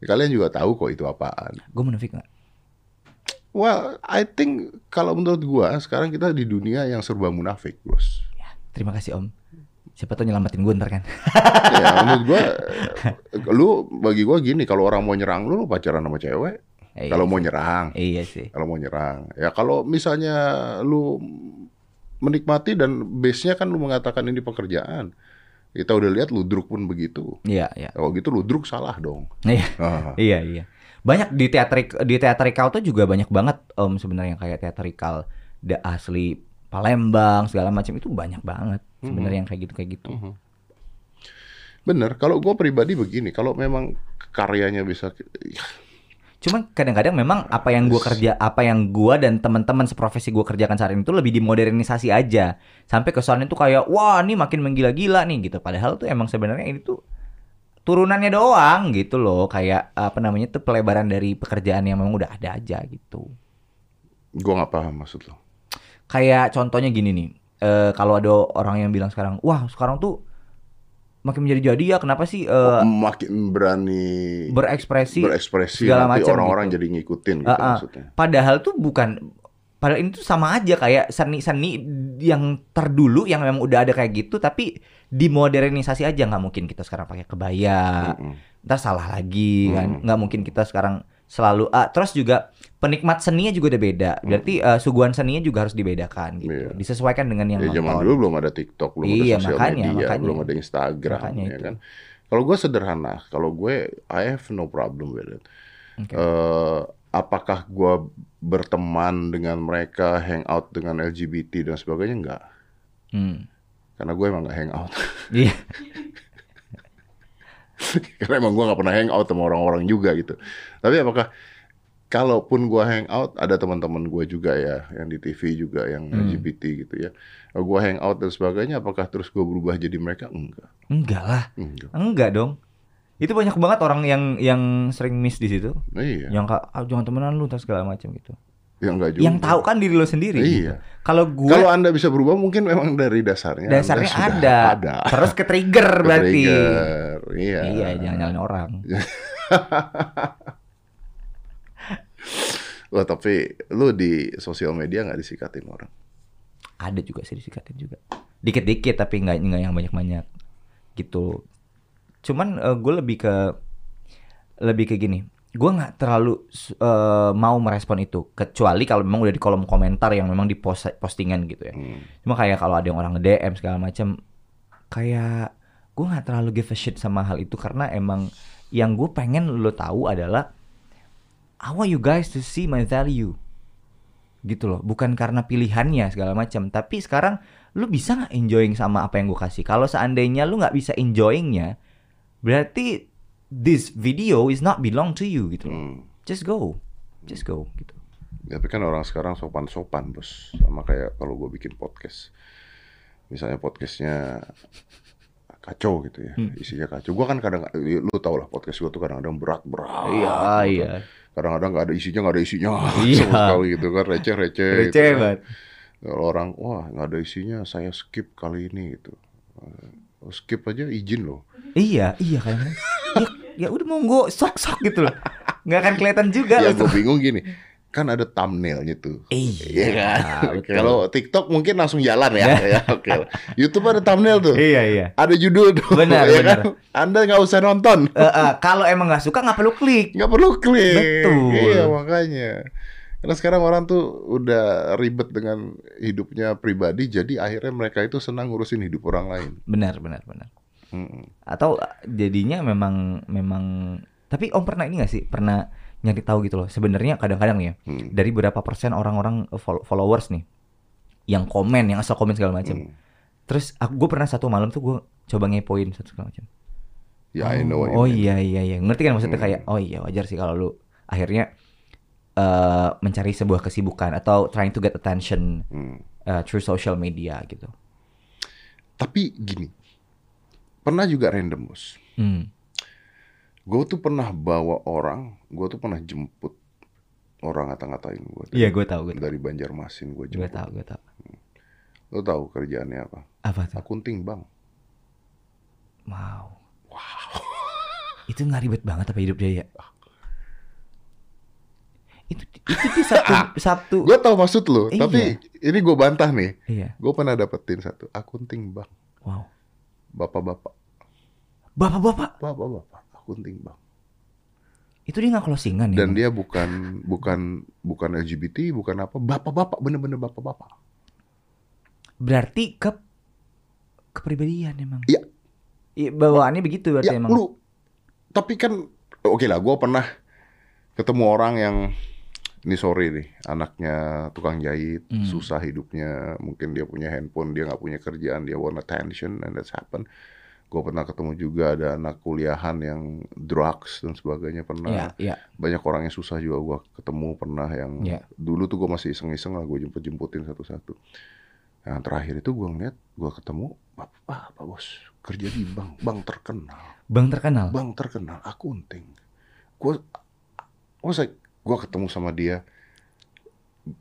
Kalian juga tahu kok itu apaan. Gue munafik nggak? Well I think kalau menurut gua sekarang kita di dunia yang serba munafik bos. Ya, terima kasih om siapa tuh nyelamatin gue ntar kan. Ya menurut gua lu bagi gua gini kalau orang mau nyerang lu lu pacaran sama cewek. Iya kalau mau sih. nyerang. Iya sih. Kalau mau nyerang. Ya kalau misalnya lu menikmati dan base-nya kan lu mengatakan ini pekerjaan. Kita udah lihat ludruk pun begitu. Iya iya. Kalau gitu ludruk salah dong. Iya. Ah. Iya iya. Banyak di teatrik di teatrikal tuh juga banyak banget om sebenarnya kayak teatrikal da asli Palembang segala macam itu banyak banget sebenarnya yang kayak gitu kayak gitu. Mhm. bener kalau gua pribadi begini kalau memang karyanya bisa Cuman kadang-kadang memang apa yang gua kerja apa yang gua dan teman-teman seprofesi gua kerjakan saat ini tuh lebih dimodernisasi aja. Sampai kesannya tuh kayak wah ini makin menggila-gila nih gitu. Padahal tuh emang sebenarnya ini tuh turunannya doang gitu loh. Kayak apa namanya tuh pelebaran dari pekerjaan yang memang udah ada aja gitu. gua nggak paham maksud lo kayak contohnya gini nih eh kalau ada orang yang bilang sekarang wah sekarang tuh makin menjadi jadi ya kenapa sih eh, makin berani berekspresi berekspresi segala macam orang-orang gitu. jadi ngikutin gitu ah. maksudnya padahal tuh bukan Padahal ini tuh sama aja kayak seni-seni yang terdulu yang memang udah ada kayak gitu tapi dimodernisasi aja nggak mungkin kita sekarang pakai kebaya. Mm-mm. Ntar salah lagi kan. Hmm. Nggak mungkin kita sekarang selalu ah, terus juga penikmat seninya juga udah beda. Berarti eh, suguhan seninya juga harus dibedakan gitu. Hmm. Iya. Disesuaikan dengan yang Ya zaman dulu belum ada TikTok, belum Iya, ada sosial makanya, media, makanya. belum ada Instagram, Makanya ya itu. kan. Kalau gue sederhana, kalau gue I have no problem with it. Oke. Eh, apakah gue berteman dengan mereka, hangout dengan LGBT dan sebagainya? Enggak. Hmm. Karena gue emang gak hangout. Iya. Karena emang gue gak pernah hangout sama orang-orang juga gitu. Tapi apakah kalaupun gue hangout, ada teman-teman gue juga ya, yang di TV juga yang Hmm. LGBT gitu ya. Kalau gue hangout dan sebagainya, apakah terus gue berubah jadi mereka? Enggak. Enggak lah. Enggak. Enggak dong. Itu banyak banget orang yang yang sering miss di situ. Iya. Yang kak, ah, jangan temenan lu, terus segala macam gitu. Ya enggak juga. Yang tahu kan diri lo sendiri. Iya. gitu. Kalau gue Kalau Anda bisa berubah mungkin memang dari dasarnya. Dasarnya ada. Ada. Terus ke trigger berarti. Trigger. Iya. Iya, jangan nyalain orang. Wah, tapi lu di sosial media nggak disikatin orang. Ada juga sih disikatin juga. Dikit-dikit tapi nggak nggak yang banyak-banyak. Gitu. Cuman gue lebih ke lebih ke gini. Gue nggak terlalu eh, mau merespon itu kecuali kalau memang udah di kolom komentar yang memang di post postingan gitu ya. Hmm. Cuma kayak kalau ada yang orang nge-DM segala macam kayak gue nggak terlalu give a shit sama hal itu karena emang yang gue pengen lo tahu adalah I want you guys to see my value gitu loh bukan karena pilihannya segala macam tapi sekarang lu bisa nggak enjoying sama apa yang gue kasih kalau seandainya lu nggak bisa enjoyingnya berarti this video is not belong to you gitu loh Hmm. just go just go gitu Tapi kan orang sekarang sopan-sopan bos, sama kayak kalau gue bikin podcast. Misalnya podcastnya kacau gitu ya, Hmm. isinya kacau. Gue kan kadang, lu tau lah podcast gue tuh kadang-kadang berat-berat. iya gitu. iya Kadang-kadang nggak ada isinya, nggak ada isinya Iya. sama sekali gitu kan, receh-receh. gitu receh kan. banget Kalau orang, wah nggak ada isinya, saya skip kali ini gitu. Eh, Skip aja izin loh. Iya, iya kayaknya. ya, ya udah monggo sok-sok gitu loh. Nggak akan kelihatan juga Ya loh. gue bingung gini, kan ada thumbnailnya tuh. Iya, Iya kan? Kalau TikTok mungkin langsung jalan ya. Ya. oke. YouTube ada thumbnail tuh. Iya, iya. Ada judul tuh. Benar, ya benar. kan? Anda nggak usah nonton. Eh, eh, kalau emang nggak suka nggak perlu klik. Nggak perlu klik. Betul. Iya makanya. Karena sekarang orang tuh udah ribet dengan hidupnya pribadi, jadi akhirnya mereka itu senang ngurusin hidup orang lain. Benar, benar, benar. Mm-mm. Atau jadinya memang memang tapi Om pernah ini nggak sih? Pernah nyari tahu gitu loh. Sebenarnya kadang-kadang nih ya, Hmm. dari berapa persen orang-orang eh, fol- followers nih yang komen, yang asal komen segala macam. Hmm. Terus aku gue pernah satu malam tuh gue coba ngepoin satu segala macam. Ya, I know what you oh iya iya iya ngerti kan maksudnya Hmm. kayak oh iya wajar sih kalau lu akhirnya eh mencari sebuah kesibukan atau trying to get attention Hmm. eh, through social media gitu. Tapi gini, pernah juga random bos. Hmm. Gue tuh pernah bawa orang, gue tuh pernah jemput orang ngata-ngatain gue. Iya gue tahu gue tahu. Dari Banjarmasin gue Gue jemput. tahu gue tahu. Lo tahu kerjaannya apa? Apa tuh? Akunting bang. Wow. Wow. itu nggak ribet banget apa hidup dia ya? Itu itu di Sabtu Sabtu. Gue tahu maksud lo, Iya. tapi ini gue bantah nih. Iya. Gue pernah dapetin satu akunting bang, Wow. bapak-bapak, Bapak-bapak bapak-bapak, akunting bang. itu dia nggak closingan ya? Dan Bang? dia bukan bukan bukan LGBT, bukan apa, bapak-bapak, bener-bener bapak-bapak. Berarti ke kepribadian emang. Iya. Iya, bawaannya begitu berarti Ya emang. lu, tapi kan oke lah, gue pernah ketemu orang yang ini sorry nih, anaknya tukang jahit, Hmm. susah hidupnya, mungkin dia punya handphone, dia nggak punya kerjaan, dia want attention, and that's happen. Gue pernah ketemu juga ada anak kuliahan yang drugs dan sebagainya pernah. Iya, iya. Banyak orang yang susah juga gue ketemu pernah yang Iya. dulu tuh gue masih iseng-iseng lah gue jemput-jemputin satu-satu. Yang terakhir itu gue ngeliat, gue ketemu, bapak, bapak bos, kerja di bank, bank terkenal. Bang terkenal. Bang terkenal akunting. Gue, like, gue ketemu sama dia.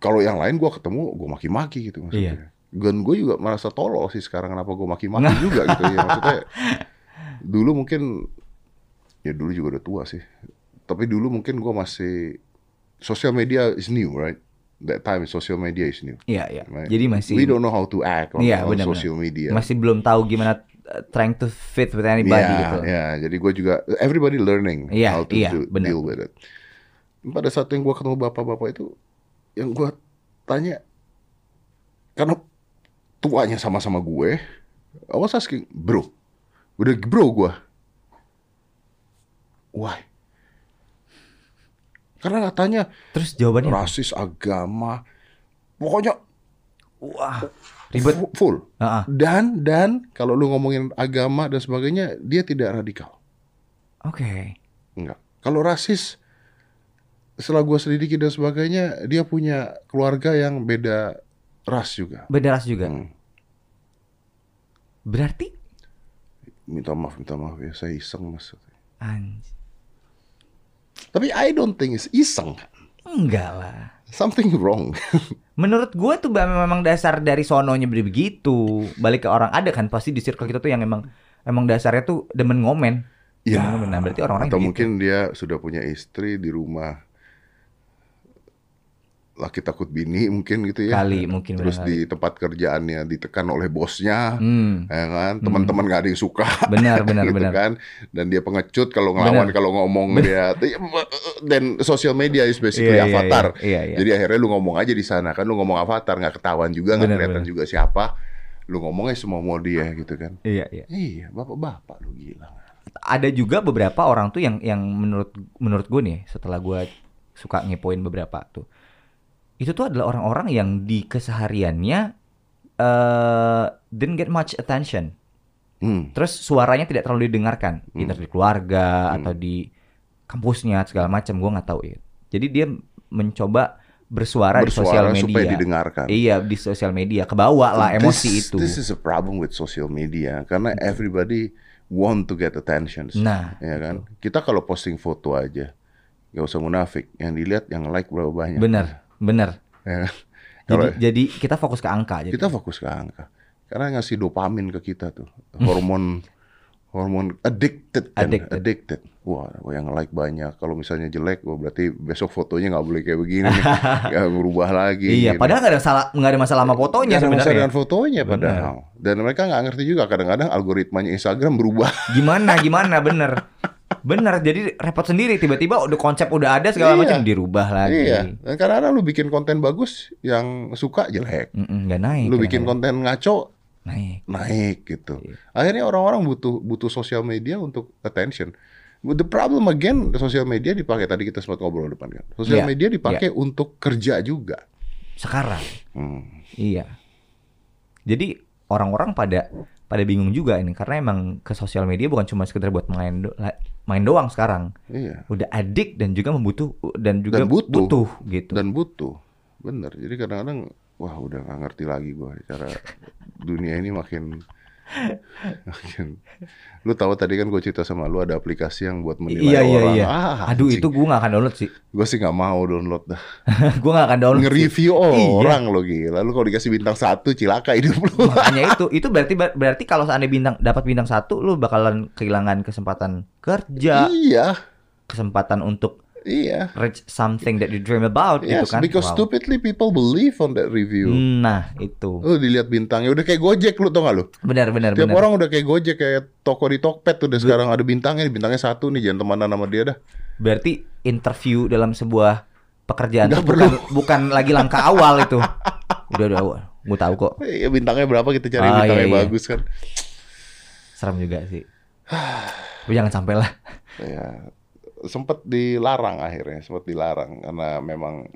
Kalau yang lain gue ketemu, gue maki-maki gitu maksudnya. Dan gue juga merasa tolol sih sekarang kenapa gue maki-maki juga gitu ya maksudnya. Dulu mungkin, ya dulu juga udah tua sih. Tapi dulu mungkin gue masih, sosial media is new right? that time social media is new. Iya, iya. right? Jadi masih we don't know how to act on, Iya, on social media. masih belum tahu gimana uh, trying to fit with anybody Iya, gitu. iya. Jadi gue juga everybody learning Iya, how to iya, do- deal with it. Pada saat yang gue ketemu bapak-bapak itu, yang gue tanya, karena tuanya sama-sama gue, I was asking, bro, udah bro gue, why? Karena katanya Terus jawabannya rasis agama, pokoknya wah, ribet. fu- full. Heeh. Dan dan kalau lu ngomongin agama dan sebagainya, dia tidak radikal. Oke. Enggak. Kalau rasis, setelah gua selidiki dan sebagainya, dia punya keluarga yang beda ras juga. Beda ras juga. Hmm. Berarti Minta maaf, minta maaf ya, saya iseng mas. anj Tapi I don't think it's iseng. enggak lah. Something wrong. Menurut gue tuh memang dasar dari sononya begitu. Balik ke orang ada kan pasti di circle kita tuh yang emang emang dasarnya tuh demen ngomen. Iya. Nah, berarti orang-orang Atau begitu. mungkin dia sudah punya istri di rumah. Laki takut bini mungkin gitu ya. Kali, mungkin Terus di tempat kerjaannya ditekan oleh bosnya. Hmm. ya kan teman-teman nggak ada yang suka Benar, benar, gitu benar. kan dan dia pengecut kalau ngelawan Benar. kalau ngomong dia dan social media is basically Iya, iya, avatar iya, iya. jadi akhirnya lu ngomong aja di sana kan lu ngomong avatar nggak ketahuan juga nggak Benar, kelihatan benar. juga siapa lu ngomongnya semua mau dia gitu kan Iya, iya. iya bapak-bapak lu gila Ada juga beberapa orang tuh yang yang menurut menurut gue nih setelah gue suka ngepoin beberapa tuh. Itu tuh adalah orang-orang yang di kesehariannya eh didn't get much attention. hmm. Terus suaranya tidak terlalu didengarkan, Hmm. either di keluarga Hmm. atau di kampusnya segala macam, gua nggak tahu ya. Jadi dia mencoba bersuara, di sosial bersuara media. supaya didengarkan Iya di sosial media, kebawa lah emosi This- itu. this is a problem with social media karena everybody want to get attention Nah, ya kan kita kalau posting foto aja nggak usah munafik yang dilihat yang like berapa banyak bener, bener. ya kan? Jadi, Kalau jadi kita fokus ke angka. Jadi. kita fokus ke angka karena ngasih dopamin ke kita tuh hormon hormon addicted kan Addicted. addicted wah yang like banyak kalau misalnya jelek wah berarti besok fotonya nggak boleh kayak begini nggak berubah lagi Iya, gitu. padahal nggak ada salah, nggak ada masalah sama fotonya Nggak ada masalah sebenarnya. dengan fotonya padahal dan mereka nggak ngerti juga kadang-kadang algoritmanya Instagram berubah Gimana, gimana, bener, bener. Jadi repot sendiri. Tiba-tiba udah konsep udah ada segala Iya. macam dirubah lagi. iya dan kadang-kadang lu bikin konten bagus yang suka jelek Mm-mm, Nggak naik. lu bikin kadang-kadang. konten ngaco naik. naik gitu. Iya. Akhirnya orang-orang butuh butuh sosial media untuk attention. But the problem again, sosial media dipakai tadi kita sempat ngobrol depan kan. Sosial Iya, media dipakai untuk kerja juga. Sekarang. Hmm. Iya. Jadi orang-orang pada pada bingung juga ini karena emang ke sosial media bukan cuma sekedar buat main do- main doang sekarang. Iya. Udah adik dan juga membutuh dan juga Dan butuh. gitu. Dan butuh. Bener. Jadi kadang-kadang wah udah nggak ngerti lagi gua cara dunia ini makin. Lu tahu tadi kan gue cerita sama lu ada aplikasi yang buat menilai iya iya orang. iya. Ah, Aduh itu gue gak akan download sih. gue sih nggak mau download dah. gue gak akan download. Nge-review Iya. orang lo gila. Lu kalau dikasih bintang satu cilaka hidup lu. Makanya itu itu berarti berarti kalau seandainya bintang dapat bintang satu lu bakalan kehilangan kesempatan kerja, iya. kesempatan untuk Iya. reach something that you dream about Yes, gitu kan. because Wow. stupidly people believe on that review. Nah, itu. Lu dilihat bintangnya udah kayak Gojek lu tau gak lu? Benar benar Tiap benar. orang udah kayak Gojek kayak toko di Tokped tuh udah sekarang ada bintangnya, bintangnya satu nih jangan temenan sama dia dah. Berarti interview dalam sebuah pekerjaan tuh bukan, bukan lagi langkah awal itu. Udah udah, gue tahu kok. Eh, bintangnya berapa kita cari Ah, bintangnya iya, iya. bagus kan. Serem juga sih. Tapi jangan sampai lah. Ya sempet dilarang akhirnya, sempet dilarang karena memang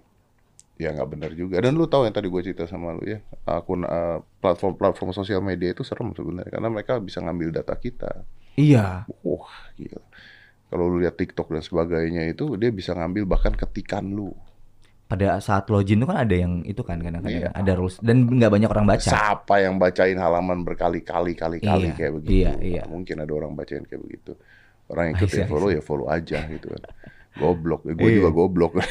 ya nggak benar juga. Dan lu tahu yang tadi gue cerita sama lu ya, akun eh, platform-platform sosial media itu serem sebenarnya karena mereka bisa ngambil data kita. Iya. Wah, gila. Kalau lu lihat TikTok dan sebagainya itu dia bisa ngambil bahkan ketikan lu. Pada saat login tuh kan ada yang itu kan kadang-kadang Iya. ada rules dan nggak banyak orang baca. Siapa yang bacain halaman berkali-kali kali-kali Iya, kayak begitu? iya, iya. Mungkin ada orang bacain kayak begitu. Orang yang ikut I see, ya follow ya follow aja gitu kan. Goblok, ya, gue Iya. juga goblok.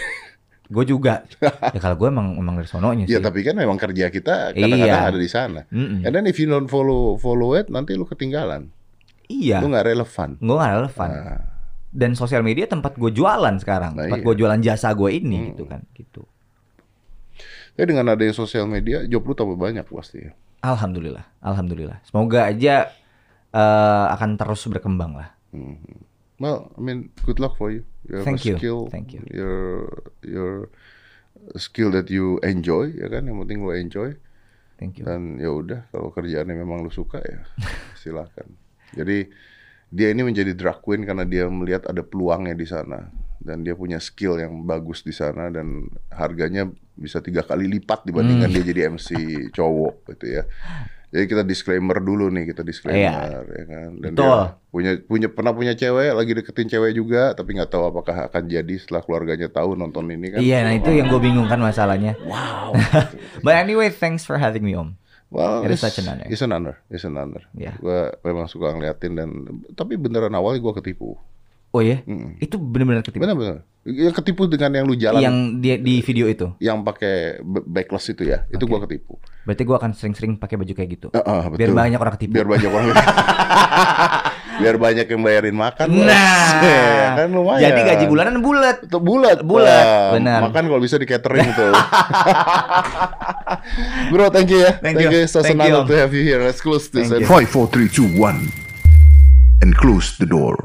Gue juga. ya kalau gue emang emang dari sononya sih. ya tapi kan memang kerja kita kadang-kadang Iya. ada di sana. Mm-mm. And then if you don't follow follow it, nanti lu ketinggalan. Iya. Lu nggak relevan. Gue gak relevan. Nah, Dan sosial media tempat gue jualan sekarang. Nah, tempat iya. gue jualan jasa gue ini Hmm. gitu kan. Gitu. Ya dengan adanya sosial media, job lu tambah banyak pasti ya. Alhamdulillah, alhamdulillah. Semoga aja eh, akan terus berkembang lah. Well, I mean, good luck for you. You Thank you. skill. Thank you. Your your skill that you enjoy, ya kan? Yang penting lu enjoy. Thank you. Dan ya udah, kalau kerjaannya memang lu suka ya, silakan. Jadi dia ini menjadi drag queen karena dia melihat ada peluangnya di sana dan dia punya skill yang bagus di sana dan harganya bisa tiga kali lipat dibandingkan Hmm. dia jadi MC cowok gitu ya. Jadi kita disclaimer dulu nih, kita disclaimer ya kan. Dan Betul. dia punya punya pernah punya cewek, lagi deketin cewek juga, tapi nggak tahu apakah akan jadi setelah keluarganya tahu nonton ini kan. Iya, nah itu yang gue bingung kan masalahnya. Wow. But anyway, thanks for having me, Om. Well, It is it's, such an honor. It's an honor. It's an honor. Yeah. Gue memang suka ngeliatin dan tapi beneran awalnya gue ketipu. Oh ya, itu benar-benar ketipu. Bener-bener. Yang ketipu dengan yang lu jalan yang, Yang dia di video itu. pakai b- backless itu ya. Itu gue ketipu. Berarti gue akan sering-sering pakai baju kayak gitu. Ah, ah, Biar betul. banyak orang ketipu. Biar banyak orang. Biar banyak yang bayarin makan. Nah, Ya, kan lumayan. Jadi gaji bulanan bulat. Itu bulat, Bulat, Bang. benar. Makan kalau bisa di catering tuh. Bro, thank you ya. Thank you. So Thank senang you. to have you here. Let's close this. Thank you. and- Five, four, three, two, one, and close the door.